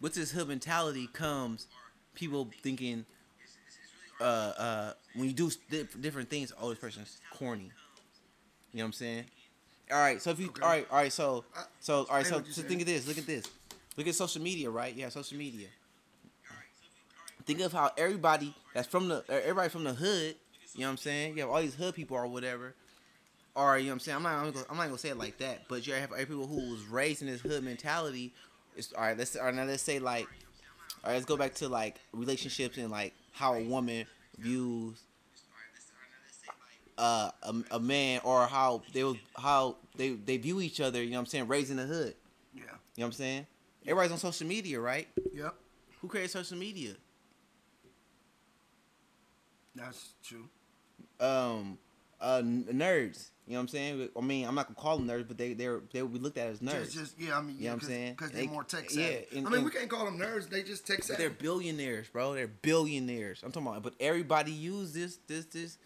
with this hood mentality comes people thinking. Uh, uh, when you do di- different things, oh, this person's corny. You know what I'm saying? All right, so if you, Okay. all right, all right, so, so, all right, so, so think of this. Look at this. Look at social media, right? Yeah, social media. Think of how everybody that's from the everybody from the hood, you know what I'm saying? You have all these hood people or whatever, or you know what I'm saying? I'm not I'm, gonna, I'm not gonna say it like that, but you have people who was raised in this hood mentality. It's all right. Let's all right, now let's say like, all right, let's go back to like relationships and like how a woman views uh, a, a man or how they was how they they view each other. You know what I'm saying? Raising the hood. Yeah. You know what I'm saying? Everybody's on social media, right? Yep. Who created social media? That's true. Um, uh, n- nerds. You know what I'm saying? I mean, I'm not gonna call them nerds, but they they're they would be looked at as nerds. Just, just yeah. I mean, You know what I'm saying? Because They- they're more tech yeah, and- I mean, and- we can't call them nerds. They just tech savvy. they're billionaires, bro. They're billionaires. I'm talking about, but everybody use this, this, this,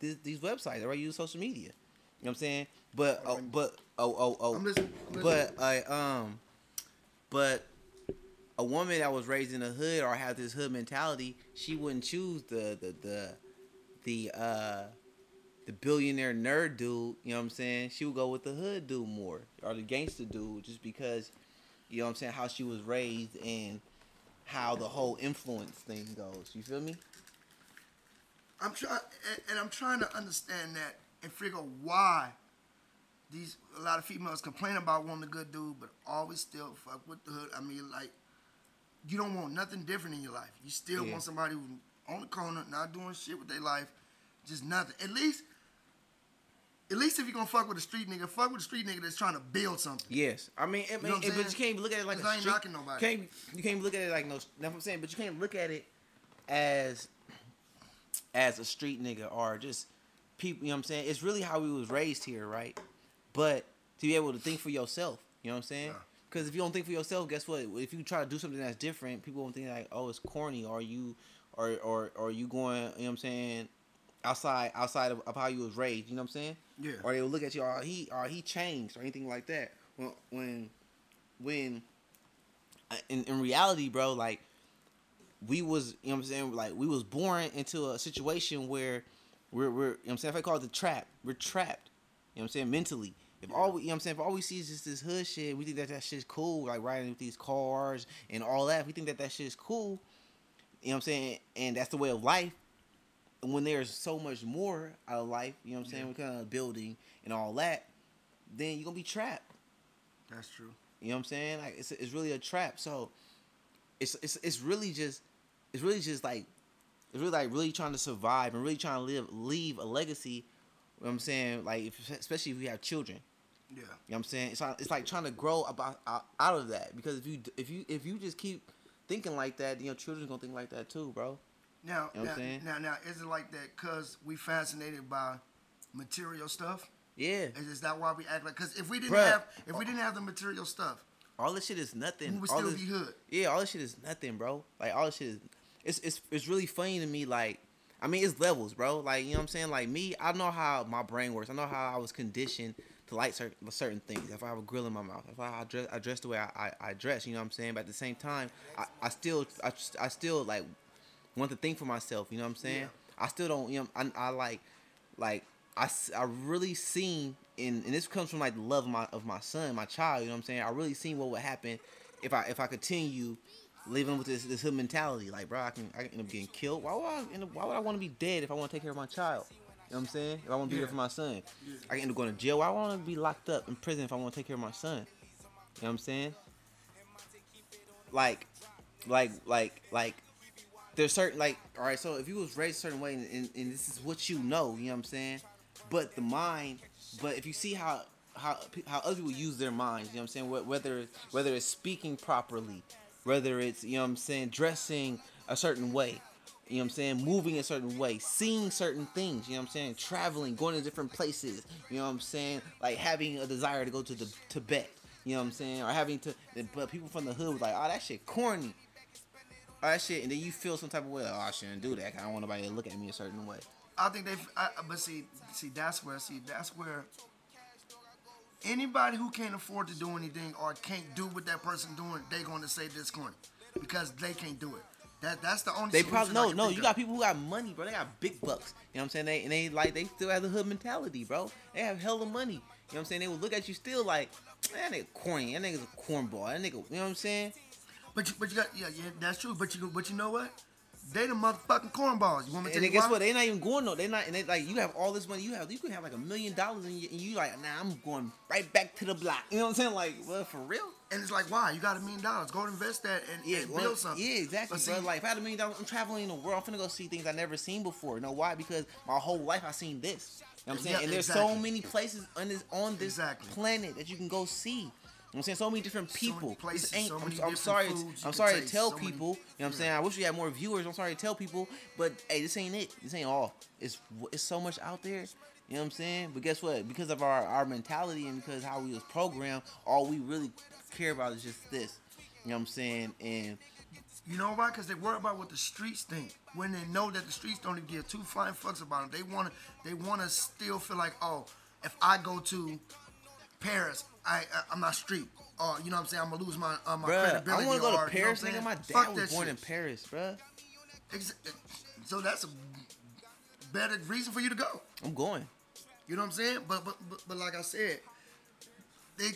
this these websites. Everybody use social media. You know what I'm saying? But, oh, but, oh, oh, oh. I'm listening. I'm But, I, um, but a woman that was raised in the hood or have this hood mentality, she wouldn't choose the, the, the, the, uh, the billionaire nerd dude. You know what I'm saying? She would go with the hood dude more or the gangster dude, just because, you know what I'm saying, how she was raised and how the whole influence thing goes. You feel me? I'm trying, and, I'm trying to understand that and figure out why these a lot of females complain about wanting a good dude, but always still fuck with the hood. I mean, like you don't want nothing different in your life. You still Yeah. want somebody who's on the corner, not doing shit with their life, just nothing. At least, at least if you're gonna fuck with a street nigga, fuck with a street nigga that's trying to build something. Yes, I mean, I mean, know but you can't even look at it like a I ain't street- knocking nobody. Can't you can't look at it like no? That's what I'm saying. But you can't look at it as as a street nigga or just people. You know what I'm saying? It's really how we was raised here, right? But to be able to think for yourself, you know what I'm saying? Because if you don't think for yourself, guess what? If you try to do something that's different, people won't think like, oh, it's corny, or you, or or or you going, you know what I'm saying, outside outside of, of how you was raised. You know what I'm saying? Yeah. Or they will look at you, or he or he changed, or anything like that. When when when uh, in in reality, bro, like we was, you know what I'm saying, like we was born into a situation where we're we're, you know what I'm saying, if I call it the trap, we're trapped. You know what I'm saying, mentally. If all we, you know what I'm saying, if all we see is just this hood shit, we think that that shit's cool, like riding with these cars and all that. If we think that that shit's cool, you know what I'm saying, and that's the way of life. And when there's so much more out of life, you know what I'm saying, Yeah. we kind of building and all that, then you're gonna be trapped. That's true. You know what I'm saying? Like it's it's really a trap. So it's it's it's really just it's really just like it's really like really trying to survive and really trying to live leave a legacy. You know what I'm saying? Like if, especially if you have children. Yeah. You know what I'm saying? It's like, it's like trying to grow about out, of that because if you if you if you just keep thinking like that, you know, children's gonna think like that too, bro. Now, You know what now, I'm saying? now, now, is it like that because we fascinated by material stuff? Yeah, Is, is that why we act like? Because if we didn't Bruh. have, if we didn't have the material stuff, all this shit is nothing. we would all still this, be hood. Yeah, all this shit is nothing, bro. Like all this shit is it's it's it's really funny to me, like I mean it's levels, bro. Like, you know what I'm saying? Like me, I know how my brain works. I know how I was conditioned to like certain certain things. If I have a grill in my mouth, if I dress I dress the way I, I, I dress, you know what I'm saying? But at the same time, I, I still I, I still like want to think for myself, you know what I'm saying? Yeah. I still don't, you know, I, I like like I, I really seen and, and this comes from like the love of my of my son, my child, you know what I'm saying? I really seen what would happen if I if I continue living with this this hood mentality. Like, bro, I can I end up getting killed. Why would I end up, why would I want to be dead if I want to take care of my child? You know what I'm saying? If I want to be Yeah. there for my son, I can end up going to jail. Why would I want to be locked up in prison if I want to take care of my son? You know what I'm saying? Like, like, like, like, there's certain like, all right. So if you was raised a certain way, and, and, and this is what you know, you know what I'm saying? But the mind, but if you see how how how other people use their minds, you know what I'm saying? Whether whether it's speaking properly, whether it's you know what I'm saying, dressing a certain way, you know what I'm saying, moving a certain way, seeing certain things, you know what I'm saying, traveling, going to different places, you know what I'm saying, like having a desire to go to the Tibet, you know what I'm saying, or having to, but people from the hood was like, oh that shit corny, all that shit, and then you feel some type of way, like, oh I shouldn't do that, I don't want nobody to look at me a certain way. I think they, I, but see, see, that's where, see, that's where anybody who can't afford to do anything or can't do what that person doing, they going to say this corny because they can't do it. That that's the only. They probably no, no. You got people who got money, bro. They got big bucks. You know what I'm saying? They and they like they still have the hood mentality, bro. They have hella money. You know what I'm saying? They will look at you still like, man, that nigga corny. That nigga's a cornball. That nigga, you know what I'm saying? But you, but you got, yeah, yeah, that's true. But you, but you know what? They the motherfucking cornballs. You want me to And guess why? what? They not even going no. They not. And they like you have all this money. You have you can have like a million dollars and you, and you like, nah, I'm going right back to the block. You know what I'm saying? Like, well, for real? And it's like, why? You got a million dollars. Go invest that and, Yeah, and well, build something. yeah, exactly, But bro. see, Like, if I had a million dollars, I'm traveling in the world. I'm finna go see things I never seen before. You know why? Because my whole life I seen this. You know what I'm saying? Yeah, and there's exactly. so many places on this on this Exactly. planet that you can go see. You know what I'm saying? So many different So many people. places, this ain't, so I'm, I'm sorry. I'm sorry to tell so many- people. You know what I'm yeah. saying? I wish we had more viewers. I'm sorry to tell people, but hey, this ain't it. This ain't all. It's it's so much out there. You know what I'm saying? But guess what? Because of our, our mentality and because how we was programmed, all we really care about is just this. You know what I'm saying? And You know why? Because they worry about what the streets think. When they know that the streets don't even give two flying fucks about them, they want to. They want to still feel like, oh, if I go to Paris, I, I I'm not street. Or you know what I'm saying? I'm gonna lose my uh, my Bruh, credibility. I want to go to you know Paris, I'm nigga. My dad Fuck was born shit. in Paris, bruh. Ex- So that's a better reason for you to go. I'm going. You know what I'm saying? But but but, but like I said, they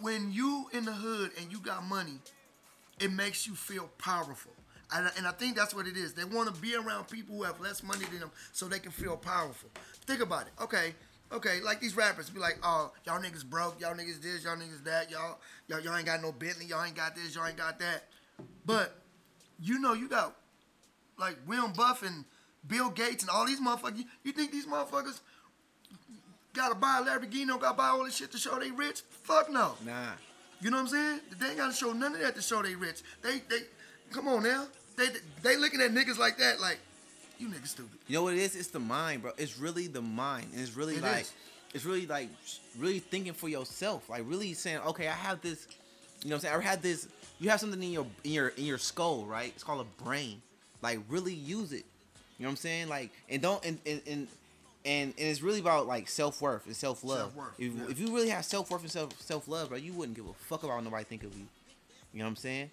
when you in the hood and you got money, it makes you feel powerful. And, I- and I think that's what it is. They want to be around people who have less money than them so they can feel powerful. Think about it. Okay, okay, like these rappers be like, oh, y'all niggas broke, y'all niggas this, y'all niggas that, y'all, y'all, y'all ain't got no Bentley, y'all ain't got this, y'all ain't got that. But you know you got like William Buff and Bill Gates and all these motherfuckers. You, you think these motherfuckers gotta buy a Lamborghini, gotta buy all this shit to show they rich? Fuck no. Nah. You know what I'm saying? They ain't gotta show none of that to show they rich. They they come on now. They they looking at niggas like that like you niggas stupid. You know what it is? It's the mind, bro. It's really the mind. And it's really It like is. it's really like really thinking for yourself. Like really saying, okay, I have this. You know what I'm saying? I have this. You have something in your in your in your skull, right? It's called a brain. Like really use it. You know what I'm saying? Like and don't and and and and, and it's really about like self worth and self love. If, yeah. if you really have self worth and self self love, bro, you wouldn't give a fuck about what nobody think of you. You know what I'm saying?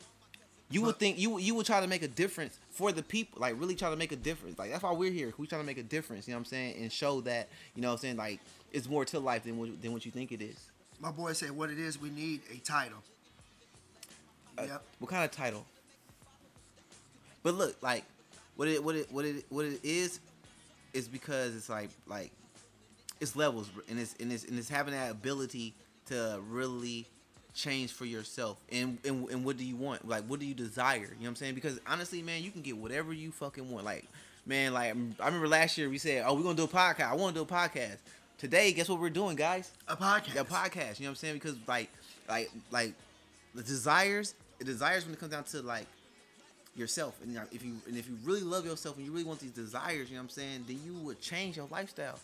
You would think you you would try to make a difference for the people, like really try to make a difference. Like that's why we're here. We trying to make a difference. You know what I'm saying? And show that you know what I'm saying like it's more to life than what, than what you think it is. My boy said, "What it is, we need a title." Uh, Yep. What kind of title? But look, like what it what it what it what it is is because it's like like it's levels and it's and it's and it's having that ability to really change for yourself and, and and what do you want like what do you desire you know what i'm saying because honestly man you can get whatever you fucking want like man like i remember last year we said oh we're gonna do a podcast i want to do a podcast today guess what we're doing guys A podcast. a podcast. You know what I'm saying? Because like, like, like, the desires, the desires when it comes down to like yourself, and if you and if you really love yourself and you really want these desires, you know what I'm saying? Then you would change your lifestyle.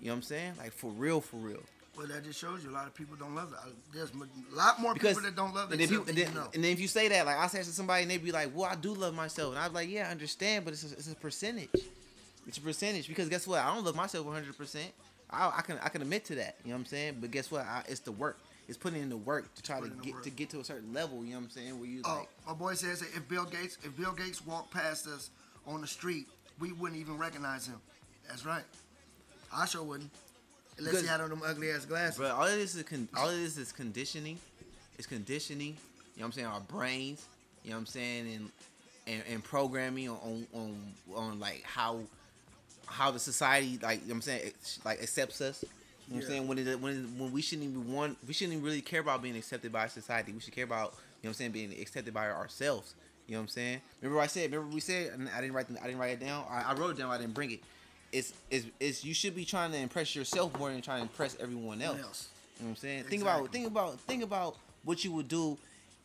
You know what I'm saying? Like for real, for real. Well, that just shows you a lot of people don't love it. There's a lot more Because people that don't love it. and, if you, and, then, you know. and then if you say that, like I say to somebody, and they'd be like, "Well, I do love myself," and I'm like, "Yeah, I understand, but it's a, it's a percentage. It's a percentage because guess what? I don't love myself 100. percent I, I can I can admit to that. You know what I'm saying? But guess what? I, it's the work. It's putting in the work to try to Put in the get to get to a certain level. You know what I'm saying? Where you Oh, like, my boy says that if Bill Gates, if Bill Gates walked past us on the street, we wouldn't even recognize him. That's right. I sure wouldn't, unless he had on them ugly ass glasses. Bro, all of this is con- all of this is conditioning. It's conditioning. You know what I'm saying? Our brains. You know what I'm saying? And and, and programming on, on on like how how the society like you know what I'm saying like accepts us. You know what I'm saying? When it, when it, when we shouldn't even want we shouldn't even really care about being accepted by society. We should care about you know what I'm saying being accepted by ourselves. You know what I'm saying? Remember what I said? Remember we said and I didn't write I didn't write it down. I, I wrote it down. I didn't bring it. It's, it's, it's you should be trying to impress yourself more than trying to impress everyone else. Else? You know what I'm saying? Think about think about think about what you would do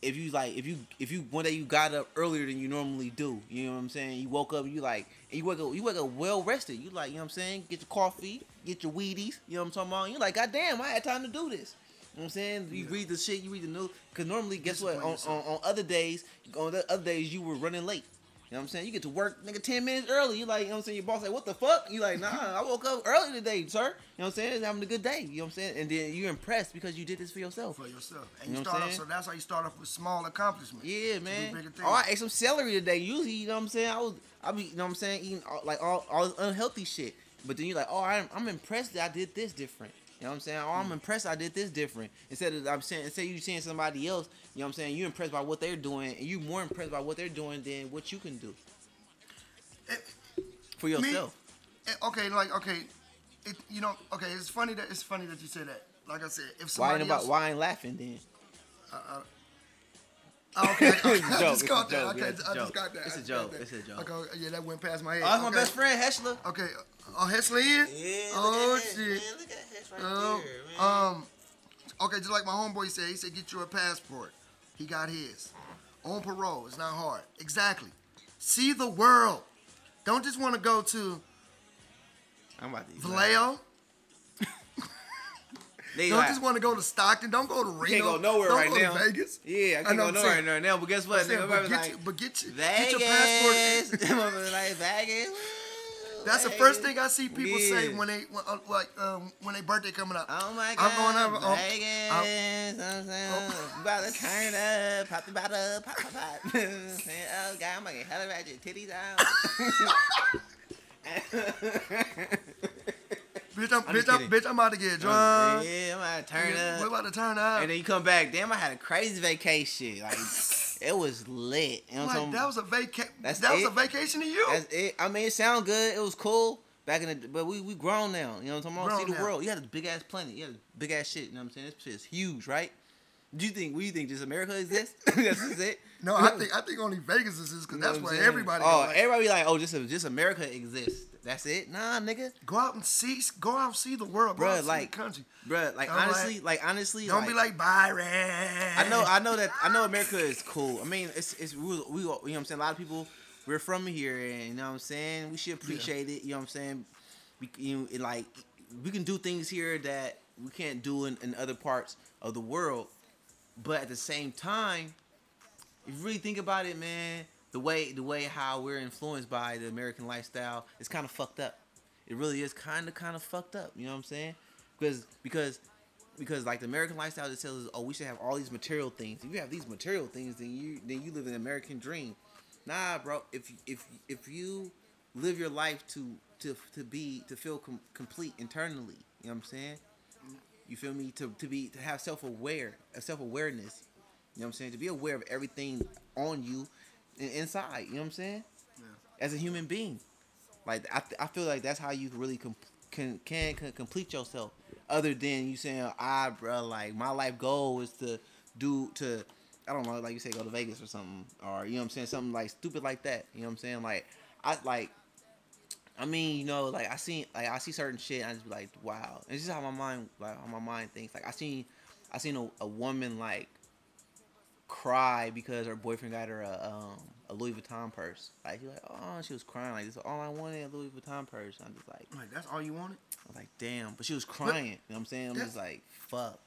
if you like if you if you one day you got up earlier than you normally do. You know what I'm saying? You woke up, you like and you wake up you wake up well rested. You like, you know what I'm saying? Get your coffee, get your Wheaties, you know what I'm talking about? You like, God damn, I had time to do this. You know what I'm saying? You Yeah. read the shit, you read the news. Cause normally, guess what? On, on, on other days, on the other days, you were running late. You know what I'm saying? You get to work, nigga, 10 minutes early. You like, you know what I'm saying? Your boss like, what the fuck? You like, nah, I woke up early today, sir. You know what I'm saying? Having a good day. You know what I'm saying? And then you're impressed because you did this for yourself. for yourself. And You you, know start off, so that's how you start off with small accomplishments. Yeah, man. Oh, I ate some celery today. Usually, you know what I'm saying? I was, I be, you know what I'm saying, eating all, like all, all this unhealthy shit. But then you're like, oh, I'm, I'm impressed that I did this different. You know what I'm saying? Oh, I'm Mm. impressed I did this different. Instead of I'm saying, instead you seeing somebody else, you know what I'm saying? You're impressed by what they're doing, and you're more impressed by what they're doing than what you can do Eh, for yourself. Eh, Okay, like okay, it, you know, okay. It's funny that it's funny that you say that. Like I said, if Why somebody ain't about, else, why ain't laughing then? Oh, okay, okay, It's a I joke, just it's got that. joke, Okay, yeah, it's a I just joke. got that. It's a joke, it's a joke. Okay, yeah, that went past my head. Oh, that's my best friend, Heshler. Okay, oh, Hesley Yeah. oh shit. look at Hesh right Oh, um, okay, just like my homeboy said, he said get you a passport. He got his. On parole, it's not hard. Exactly. See the world. Don't just want to go to I'm about to Vallejo. They Don't like- just want to go to Stockton. Don't go to Reno. can't go nowhere Don't right go now. To Vegas. Yeah, I I can't know go nowhere right now. But guess what? I'm saying, Nigga, but, like, get you, but get, you, Vegas. get your passport. Like Vegas. That's the first thing I see people say when they when, uh, like um, when they birthday coming up. Oh my I'm god. going over- oh, Vegas. I'm- I'm saying, oh. about to turn up, pop the bottle, pop, pop, pop. oh god, I'm gonna get hella ratchet titties out. Bitch, I'm, I'm bitch, I'm, bitch, I'm about to get drunk. yeah, I'm about to turn up. We're about to turn up. And then you come back, damn, I had a crazy vacation. Like, it was lit. You know like, that was a vacation. That was a vacation to you. That's it. I mean, it sounded good. It was cool back in the, but we we grown now. You know what I'm talking about? See the now. world. You had a big ass planet. You had a big ass shit. You know what I'm saying? This shit is huge, right? Do you think? What do you think? Just America exists? That's just it. no, I think I think only Vegas exists because You know that's what I'm where everybody. Oh, like, everybody be like, oh, just just America exists. That's it. Nah, nigga, go out and see, go out and see the world, go out Bruh, and see like- the country. Bruh, Like Don't honestly, like honestly, Don't be like Byron. I know, I know that I know America is cool. I mean, it's it's we, we you know what I'm saying. A lot of people we're from here, and you know what I'm saying. We should appreciate it. You know what I'm saying. We, you know, like we can do things here that we can't do in, in other parts of the world. But at the same time, if you really think about it, man, the way the way how we're influenced by the American lifestyle is kind of fucked up. It really is kind of kind of fucked up. You know what I'm saying? Because because because like the American lifestyle just tells us, oh, we should have all these material things. If you have these material things, then you then you live an American dream. Nah, bro. If if if you live your life to to to be to feel com- complete internally, you know what I'm saying? You feel me? To to be to have self aware, a self awareness. You know what I'm saying? To be aware of everything on you and inside. You know what I'm saying? As a human being, like I, th- I feel like that's how you really com- can, can can complete yourself. Other than you saying, ah, bro, like my life goal is to do to, I don't know, like you say, go to Vegas or something, or you know what I'm saying, something like stupid like that. You know what I'm saying? Like I like. I mean, you know, like I see, like I see certain shit, and I just be like, wow. And it's just how my mind, like how my mind thinks. Like I seen, I seen a, a woman like cry because her boyfriend got her a um a Louis Vuitton purse. Like she like, oh, she was crying like this. is All I wanted a Louis Vuitton purse. I'm just like, Like that's all you wanted. I'm like, damn. But she was crying. you know what I'm saying? I'm just like, fuck.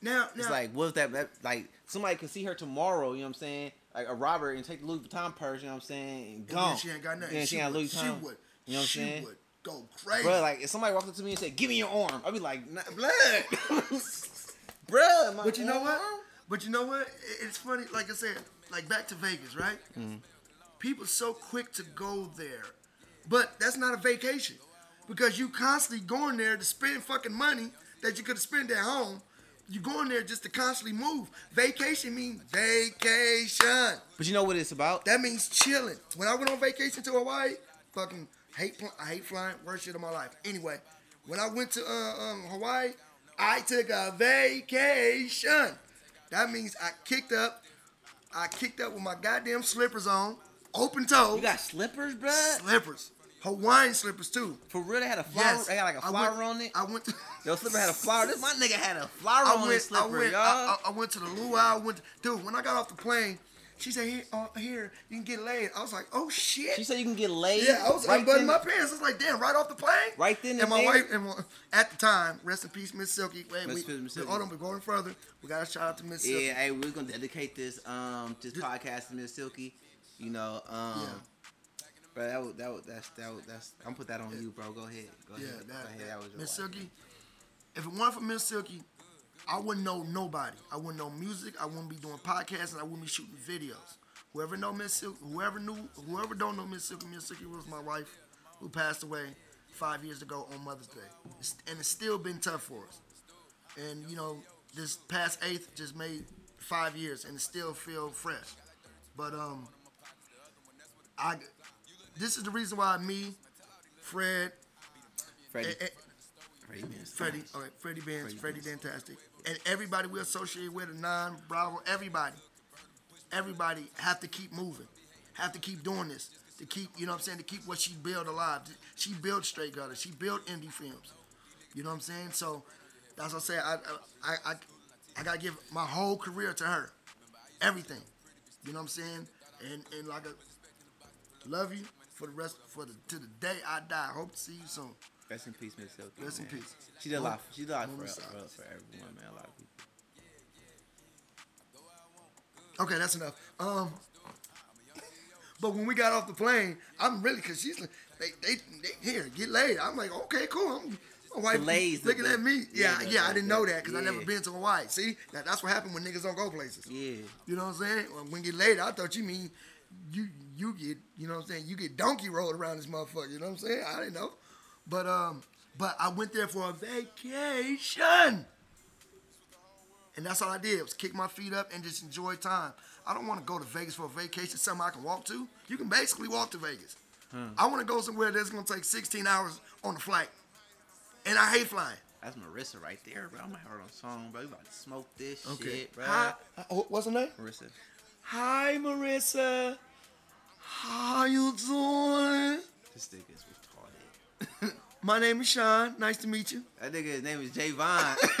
Now, now, It's like, what's that, that? Like somebody could see her tomorrow. You know what I'm saying? Like a robber and take the Louis Vuitton purse. You know what I'm saying? And and gone. then she ain't got nothing. Yeah, she, ain't got Louis she would. You know what I'm she saying? would go crazy. Bro, like if somebody walked up to me and said, "Give me your arm," I'd be like, nah, "Blood, bro." my But you know what? arm? But you know what? It's funny. Like I said, like back to Vegas, right? Mm-hmm. People so quick to go there, but that's not a vacation because you constantly going there to spend fucking money that you could have spent at home. You going there just to constantly move. Vacation means vacation. But you know what it's about? That means chilling. When I went on vacation to Hawaii, fucking hate pl- I hate flying, worst shit of my life. Anyway, when I went to uh, um, Hawaii, I took a vacation. That means I kicked up, I kicked up with my goddamn slippers on, open toe, You got slippers, bro. slippers, Hawaiian slippers too. For real, they had a flower. Yes, They had like a flower went- on it. I went. To, Your slipper had a flower. This my nigga had a flower I on went, his slipper, I went, y'all. I, I- I went to the luau. I went, dude. When I got off the plane, she said, "Here, uh, here, you can get laid." I was like, "Oh shit!" she said you can get laid. Yeah, I was right unbuttoning my pants. I was like, damn, right off the plane. Right then And and my there? wife, and my- at the time, rest in peace, Miss Silky. Wait, Miss- we, Miss we, Silky. hold on, we're going further. We got to shout out to Miss Silky. Yeah, hey, we're gonna dedicate this um this podcast to Miss Silky. You know, um, Yeah. bro, that was, that was, that's that was, that's I'm put that on you, bro. Go ahead, go Yeah, ahead. that, go ahead. That was Miss wife. Silky. If it weren't for Miss Silky, I wouldn't know nobody. I wouldn't know music. I wouldn't be doing podcasts, and I wouldn't be shooting videos. Whoever know Miss Silky, whoever knew, whoever don't know Miss Silky, Miss Silky was my wife, who passed away five years ago on Mother's Day, It's- and it's still been tough for us. And you know, this past eighth just made five years, and it still feel fresh. But um, I, this is the reason why me, Fred, Freddie. eh, eh, Freddie Benz. Freddie, all right, Freddie Benz, Freddie Freddie Fantastic, and everybody we associate with, a non Bravo, everybody, everybody have to keep moving, have to keep doing this, to keep, you know what I'm saying, to keep what she built alive. She built Straight Gutter, she built indie films, you know what I'm saying. So that's what I say. I, I, I, I gotta give my whole career to her, everything, you know what I'm saying, and and like a love you for the rest for the to the day I die. Hope to see you soon. Rest in peace, Miss Silky. Rest in peace. She did a lot. She did a lot for, for, for everyone, man. A lot of people. Okay, that's enough. Um, but when we got off the plane, I'm really cause she's like, they, they, they here get laid. I'm like, okay, cool. I'm, my wife lays, looking at me. Yeah, yeah, yeah, I didn't know that because I never been to Hawaii. See, that, that's what happened when niggas don't go places. Yeah. You know what I'm saying? When you get laid, I thought you mean you you get you know what I'm saying you get donkey rolled around this motherfucker. You know what I'm saying? I didn't know, but um, but I went there for a vacation. And that's all I did was kick my feet up and just enjoy time. I don't want to go to Vegas for a vacation, something I can walk to. You can basically walk to Vegas. I want to go somewhere that's gonna take 16 hours on the flight. And I hate flying. That's Marissa right there, bro. I'm gonna have her on song, bro. You about to smoke this Okay. shit, bro. Hi, oh, what's her name? Marissa. Hi, Marissa. How you doing? This nigga is. My name is Sean. Nice to meet you. That nigga's name is Javon.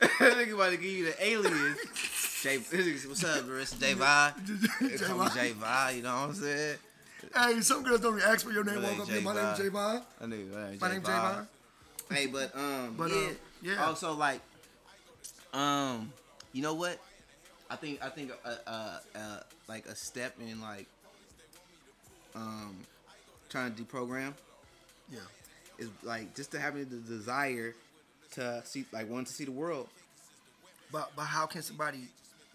that nigga about to give you the alias. J, what's up. They call me Javon, you know what I'm saying? Hey, some girls don't even ask for your name. Walk up. My name is. That nigga, My name is Javon. hey, but um, But, yeah, uh, yeah. Also, like, um, you know what? I think I think uh, uh, uh like a step in like um trying to deprogram Yeah. is like just to having the desire to see like want to see the world. But but how can somebody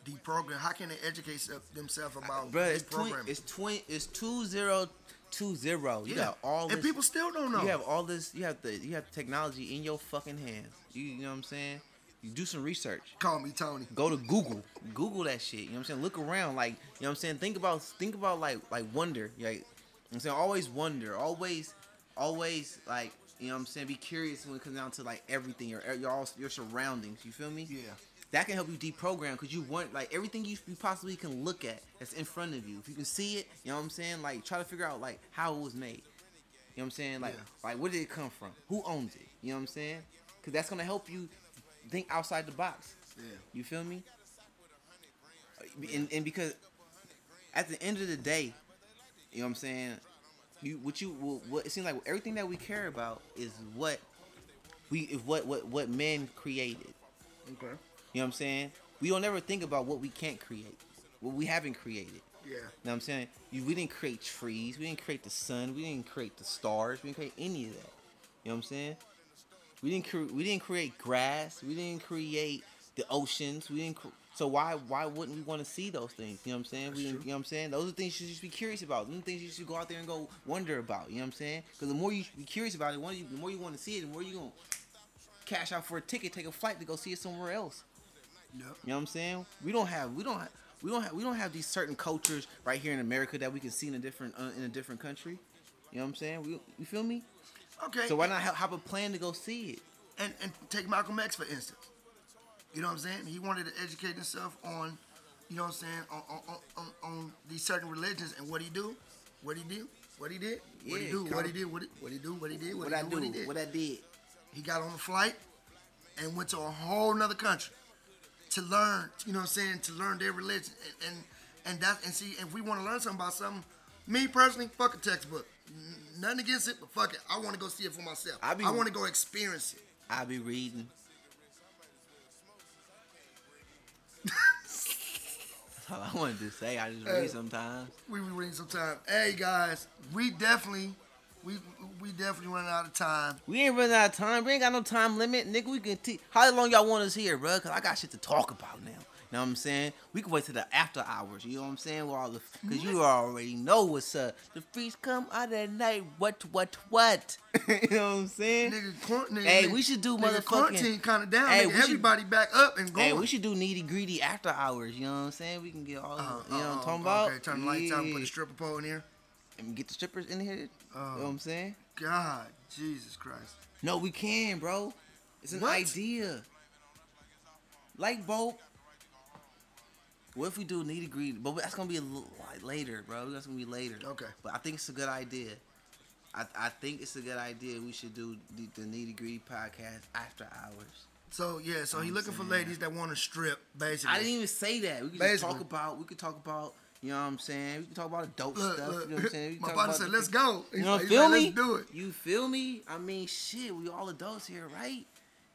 deprogram? How can they educate themselves about Bro, it's deprogramming? It's twenty. It's two zero two zero. You got all and this. people still don't know. You have all this. You have the. You have technology in your fucking hands. You, you know what I'm saying? You do some research. Call me Tony. Go to Google. Google that shit. You know what I'm saying? Look around. Like you know what I'm saying? Think about. Think about like like wonder. Like you know I'm saying always wonder. Always, always like you know what I'm saying. Be curious when it comes down to like everything. Your your all your surroundings. You feel me? Yeah. that can help you deprogram because you want like everything you, you possibly can look at that's in front of you. If you can see it, you know what I'm saying? Like try to figure out like how it was made. You know what I'm saying? Like Yeah. like where did it come from? Who owns it? You know what I'm saying? Because that's gonna help you think outside the box. Yeah. You feel me? And, and because at the end of the day, you know what I'm saying? You what you what, what it seems like everything that we care about is what we is what what what men created. Okay. You know what I'm saying? We don't ever think about what we can't create, what we haven't created. Yeah. You know what I'm saying? You, we didn't create trees, we didn't create the sun, we didn't create the stars, we didn't create any of that. You know what I'm saying? We didn't cre- we didn't create grass, we didn't create the oceans, we didn't. Cre- so why why wouldn't we want to see those things? You know what I'm saying? We, you know what I'm saying? Those are things you should just be curious about. Those are things you should go out there and go wonder about. You know what I'm saying? Because the more you be curious about it, the more you, the more you want to see it, the more you gonna cash out for a ticket, take a flight to go see it somewhere else. Yep. You know what I'm saying? We don't have we don't have, we don't have we don't have these certain cultures right here in America that we can see in a different uh, in a different country. You know what I'm saying? We, you feel me? Okay. So why not ha- have a plan to go see it? and and take Malcolm X for instance. You know what I'm saying? He wanted to educate himself on, you know what I'm saying, on on, on, on these certain religions and what he do, what he do, what he did, what he do, what he did, what he, what he do, what he did, what, What, he I do, what he did. What I did? he got on a flight and went to a whole nother country to learn, you know what I'm saying, to learn their religion. And and, and that and see if we want to learn something about something, me personally, fuck a textbook. Nothing against it, but fuck it. I want to go see it for myself. I I, want to go experience it. I be reading. That's all I wanted to say. I just Hey. read sometimes. We be reading sometime. Hey guys, we definitely, we we definitely running out of time. We ain't running out of time. We ain't got no time limit, nigga. We can. T- How long y'all want us here, bro? Cause I got shit to talk about now. You know what I'm saying? We can wait till the after hours. You know what I'm saying? Where all the, cause you already know what's up. The freaks come out at night. What, what, what? you know what I'm saying? Nigga, Hey, we should do nigga, motherfucking- quarantine kind of down. Hey, nigga, we should- everybody back up and going. Hey, we should do Nitti Gritti after hours. You know what I'm saying? We can get all, Uh, you know what uh, I'm uh, talking about? Okay, turn the lights out and put Yeah. a stripper pole in here. and get the strippers in here. you know what I'm saying? God, Jesus Christ. No, we can, bro. It's an What? idea. Like, bro. What if we do nitty gritty? But that's gonna be a little like later, bro. That's gonna be later. Okay. But I think it's a good idea. I, I think it's a good idea. We should do the, the nitty gritty podcast after hours. So yeah, so he looking for ladies that want to strip, basically. I didn't even say that. We could just talk about. We could talk about. You know what I'm saying? We can talk about dope Look, stuff. look, You know what I'm saying? My partner said, "Let's go." You know, like- feel like, me? Let's do it. You feel me? I mean, shit, we all adults here, right?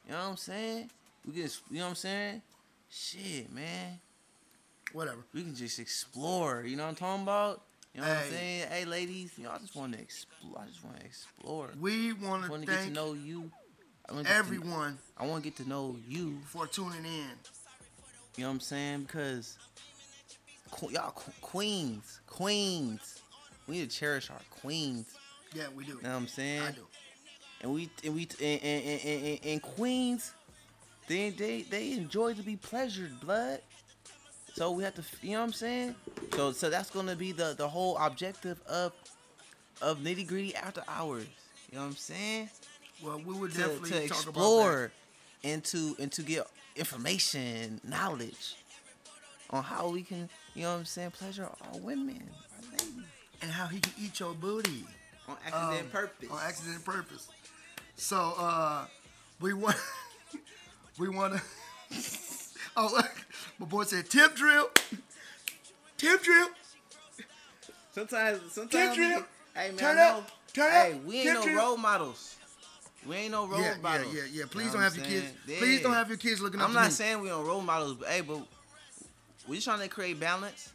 You know what I'm saying? We can, just- you know what I'm saying? Shit, man. Whatever. We can just explore. You know what I'm talking about? You know what I'm saying? Hey, ladies, you know, I just want to explore. I just want to explore. We want to get to know you. I wanna get to- everyone I want to get to know you. for tuning in. You know what I'm saying? Because y'all que- queens, queens. We need to cherish our queens. Yeah, we do. You know what I'm saying? I do. and we and we and, and, and, and, and Queens, they they they enjoy to be pleasured, blood. So we have to, you know what I'm saying? So so that's gonna be the the whole objective of of nitty gritty after hours. You know what I'm saying? Well, we would To, definitely to talk explore and to and to get information, knowledge on how we can, you know what I'm saying, pleasure our women, our ladies, and how he can eat your booty on accident Um, purpose. on accident and purpose. So uh, we want we want to. oh, look, my boy said tip drill, tip drill. Sometimes, sometimes, we drill. hey man, Turn up. Turn hey, up. we ain't Tip no drill. role models. We ain't no role Yeah, yeah, models. yeah, yeah. Please You know don't have your kids. saying? Please don't have your kids looking up to me. I'm not me. saying we don't role models, but hey, but we trying to create balance.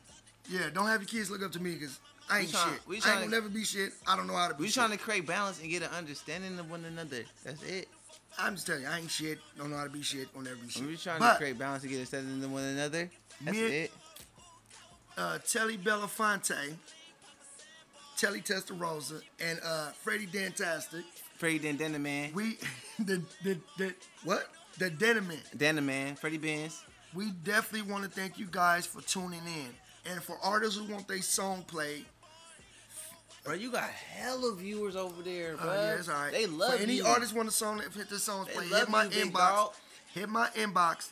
Yeah, don't have your kids look up to me because I ain't tryna- shit. I ain't gonna never be shit. I don't know how to be We shit. trying to create balance and get an understanding of one another. That's it. I'm just telling you, I ain't shit. Don't know how to be shit. Gonna never be shit. We trying but, to create balance and get understanding of one another. That's Me- it. uh, Telly Belafonte, Telly Testarossa, and uh, Freddie Dantastic. Freddie Dan man. We the the the what the Denim Man. Denna man. Freddie Benz. We definitely want to thank you guys for tuning in, and for artists who want their song played. Bro, you got hella viewers over there, bro. Uh, yeah, it's all right. They love For any you. artist want a song, if hit this song play, hit my you, inbox. dog. Hit my inbox.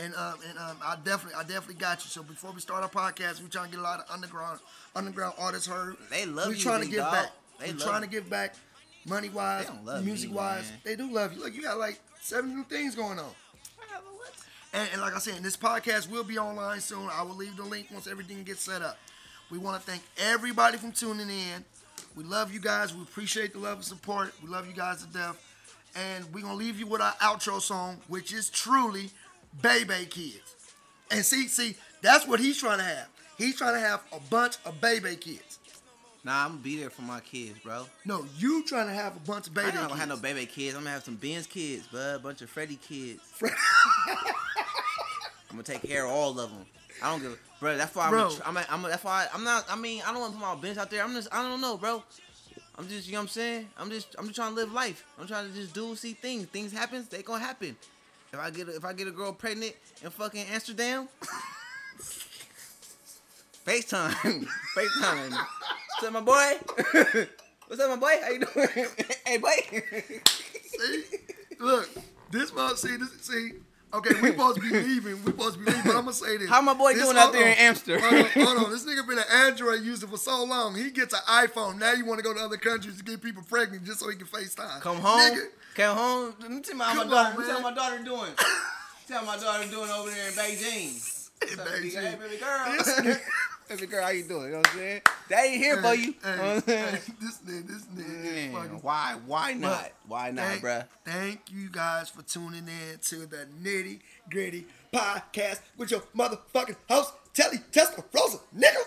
And um and um I definitely I definitely got you. So before we start our podcast, we're trying to get a lot of underground underground artists heard. They love we're you, trying to give dog. back. They we're trying you. to give back money wise, They don't love music me, wise. man. They do love you. Look, you got like seven new things going on. And, and like I said, this podcast will be online soon. I will leave the link once everything gets set up. We want to thank everybody from tuning in. We love you guys. We appreciate the love and support. We love you guys to death. And we're going to leave you with our outro song, which is truly Baby Kids. And see, see, that's what he's trying to have. He's trying to have a bunch of baby kids. Nah, I'm gonna be there for my kids, bro. No, you trying to have a bunch of baby I kids. gonna have no baby kids. I'm gonna have some Ben's kids, bud. A bunch of Freddie kids. I'm gonna take care of all of them. I don't give, a bro. That's why I'm. Bro. A, I'm, a, I'm a, that's why I'm not. I mean, I don't want to put my bench out there. I'm just. I don't know, bro. I'm just. You know what I'm saying? I'm just. I'm just trying to live life. I'm trying to just do, see things. Things happen. They gonna happen. If I get, a, if I get a girl pregnant in fucking Amsterdam, FaceTime, FaceTime. What's up, my boy? What's up, my boy? How you doing? hey, boy. See? Look, this mother see this see. Okay, we supposed to be leaving. We supposed to be leaving, but I'm gonna say this. How my boy This- doing out there in on. Amsterdam? Hold on, hold on. This nigga been an Android user for so long. He gets an iPhone. Now you want to go to other countries to get people pregnant just so he can FaceTime. Come home. Nigga, Come home. Let me tell my Come daughter. let me tell my daughter doing. tell my daughter doing over there in Beijing. In What's up, baby girl? Hey, Beijing. baby girl. Nigga- baby girl, how you doing? You know what I'm saying? They ain't here for you. Hey, You know what I'm saying? hey, this nigga, this nigga Man, why? Why not? Why not, thank, bruh? Thank you guys for tuning in to the nitty gritty podcast with your motherfucking host, Telly Testarossa, nigga.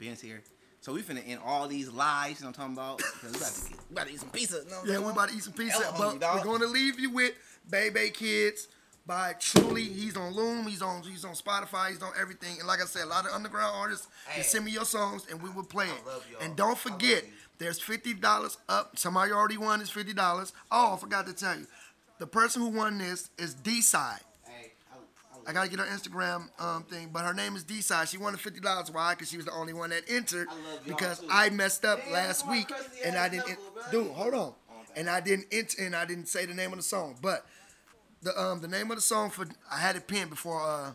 Ben's here. So we finna end all these lives. You know what I'm talking about? 'Cause we about to, get, we about to eat some pizza. You know Yeah, we're about to eat some pizza, but dog. we're going to leave you with Baby Kids by Truly. He's on Loom, he's on he's on Spotify, he's on everything. And like I said, a lot of underground artists Hey. can send me your songs and we will play it. And don't forget, there's fifty dollars up. Somebody already won is fifty dollars. Oh, I forgot to tell you, the person who won this is D Side. Hey, I- I gotta get her Instagram um, thing, but her name is D Side. She won the fifty dollars. Why? Because she was the only one that entered. I Because too. I messed up Damn, last week and I didn't. dude, hold on. And I didn't enter and I didn't say the name of the song. But the um the name of the song for I had it pinned before uh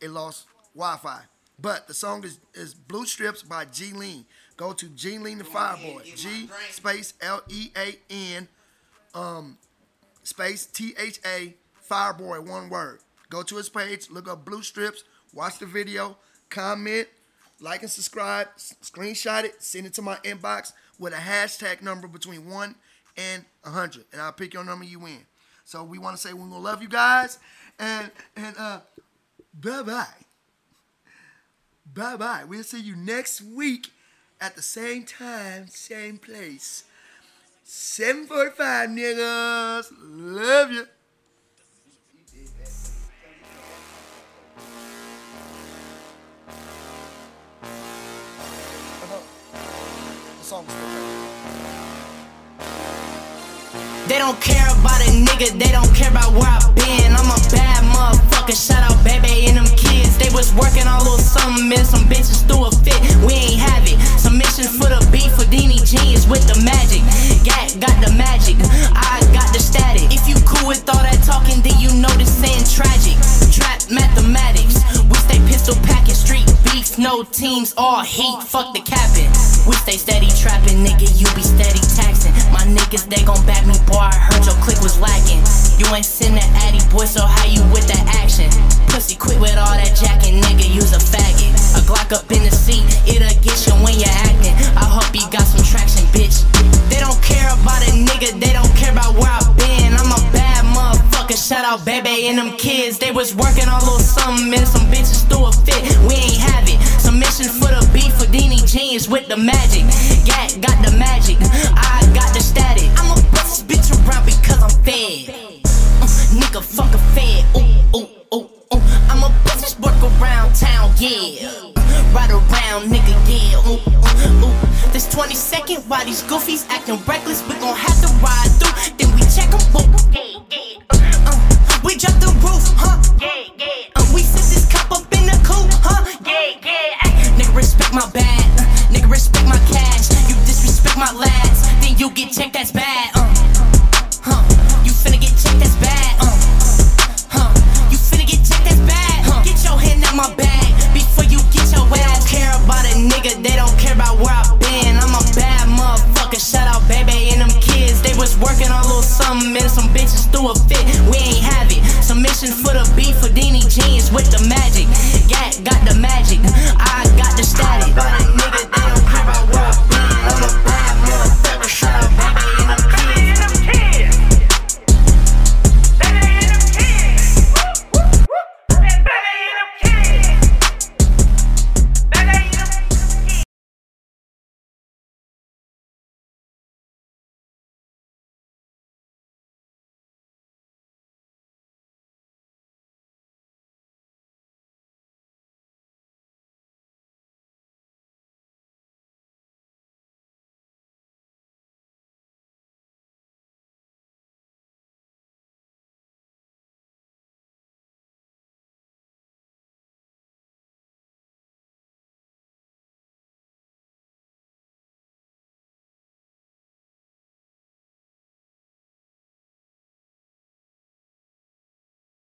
it lost Wi-Fi. But the song is is Blue Strips by G Lean. Go to G Lean the Fireboy. G space L E A N um space T H A Fireboy, one word. Go to his page, look up Blue Strips, watch the video, comment, like and subscribe, s- screenshot it, send it to my inbox with a hashtag number between one and a hundred, and I'll pick your number. You win. So we want to say we're gonna love you guys, and and uh, bye bye, bye bye. We'll see you next week at the same time, same place. 745 niggas. Love you. Song's They don't care about a nigga, they don't care about where I've been. I'm a bad motherfucker, shout out baby and them kids. They was working all little something, man. Some bitches threw a fit, we ain't have it. Submission for the beat for Dini Jeans with the magic. Gat got the magic, I got the static. If you cool with all that talking, then you know this ain't tragic. Trap mathematics, we stay pistol packing, street beef, no teams, all heat, fuck the capping. We stay steady trapping, nigga, you be steady taxing. My niggas, they gon' back me, boy, I heard your click was lacking. You ain't seen that addy, boy, so how you with that action? Pussy quit with all that leather jacket, nigga, use a faggot. A Glock up in the seat, it'll get you when you're acting. I hope you got some traction, bitch. They don't care about a nigga, they don't care about where I've been. I'm a bad motherfucker, shout out Bebe and them kids. They was working on a little something, and some bitches threw a fit. We ain't have it. Submission for the beef for Dini Jeans with the magic. Gat, got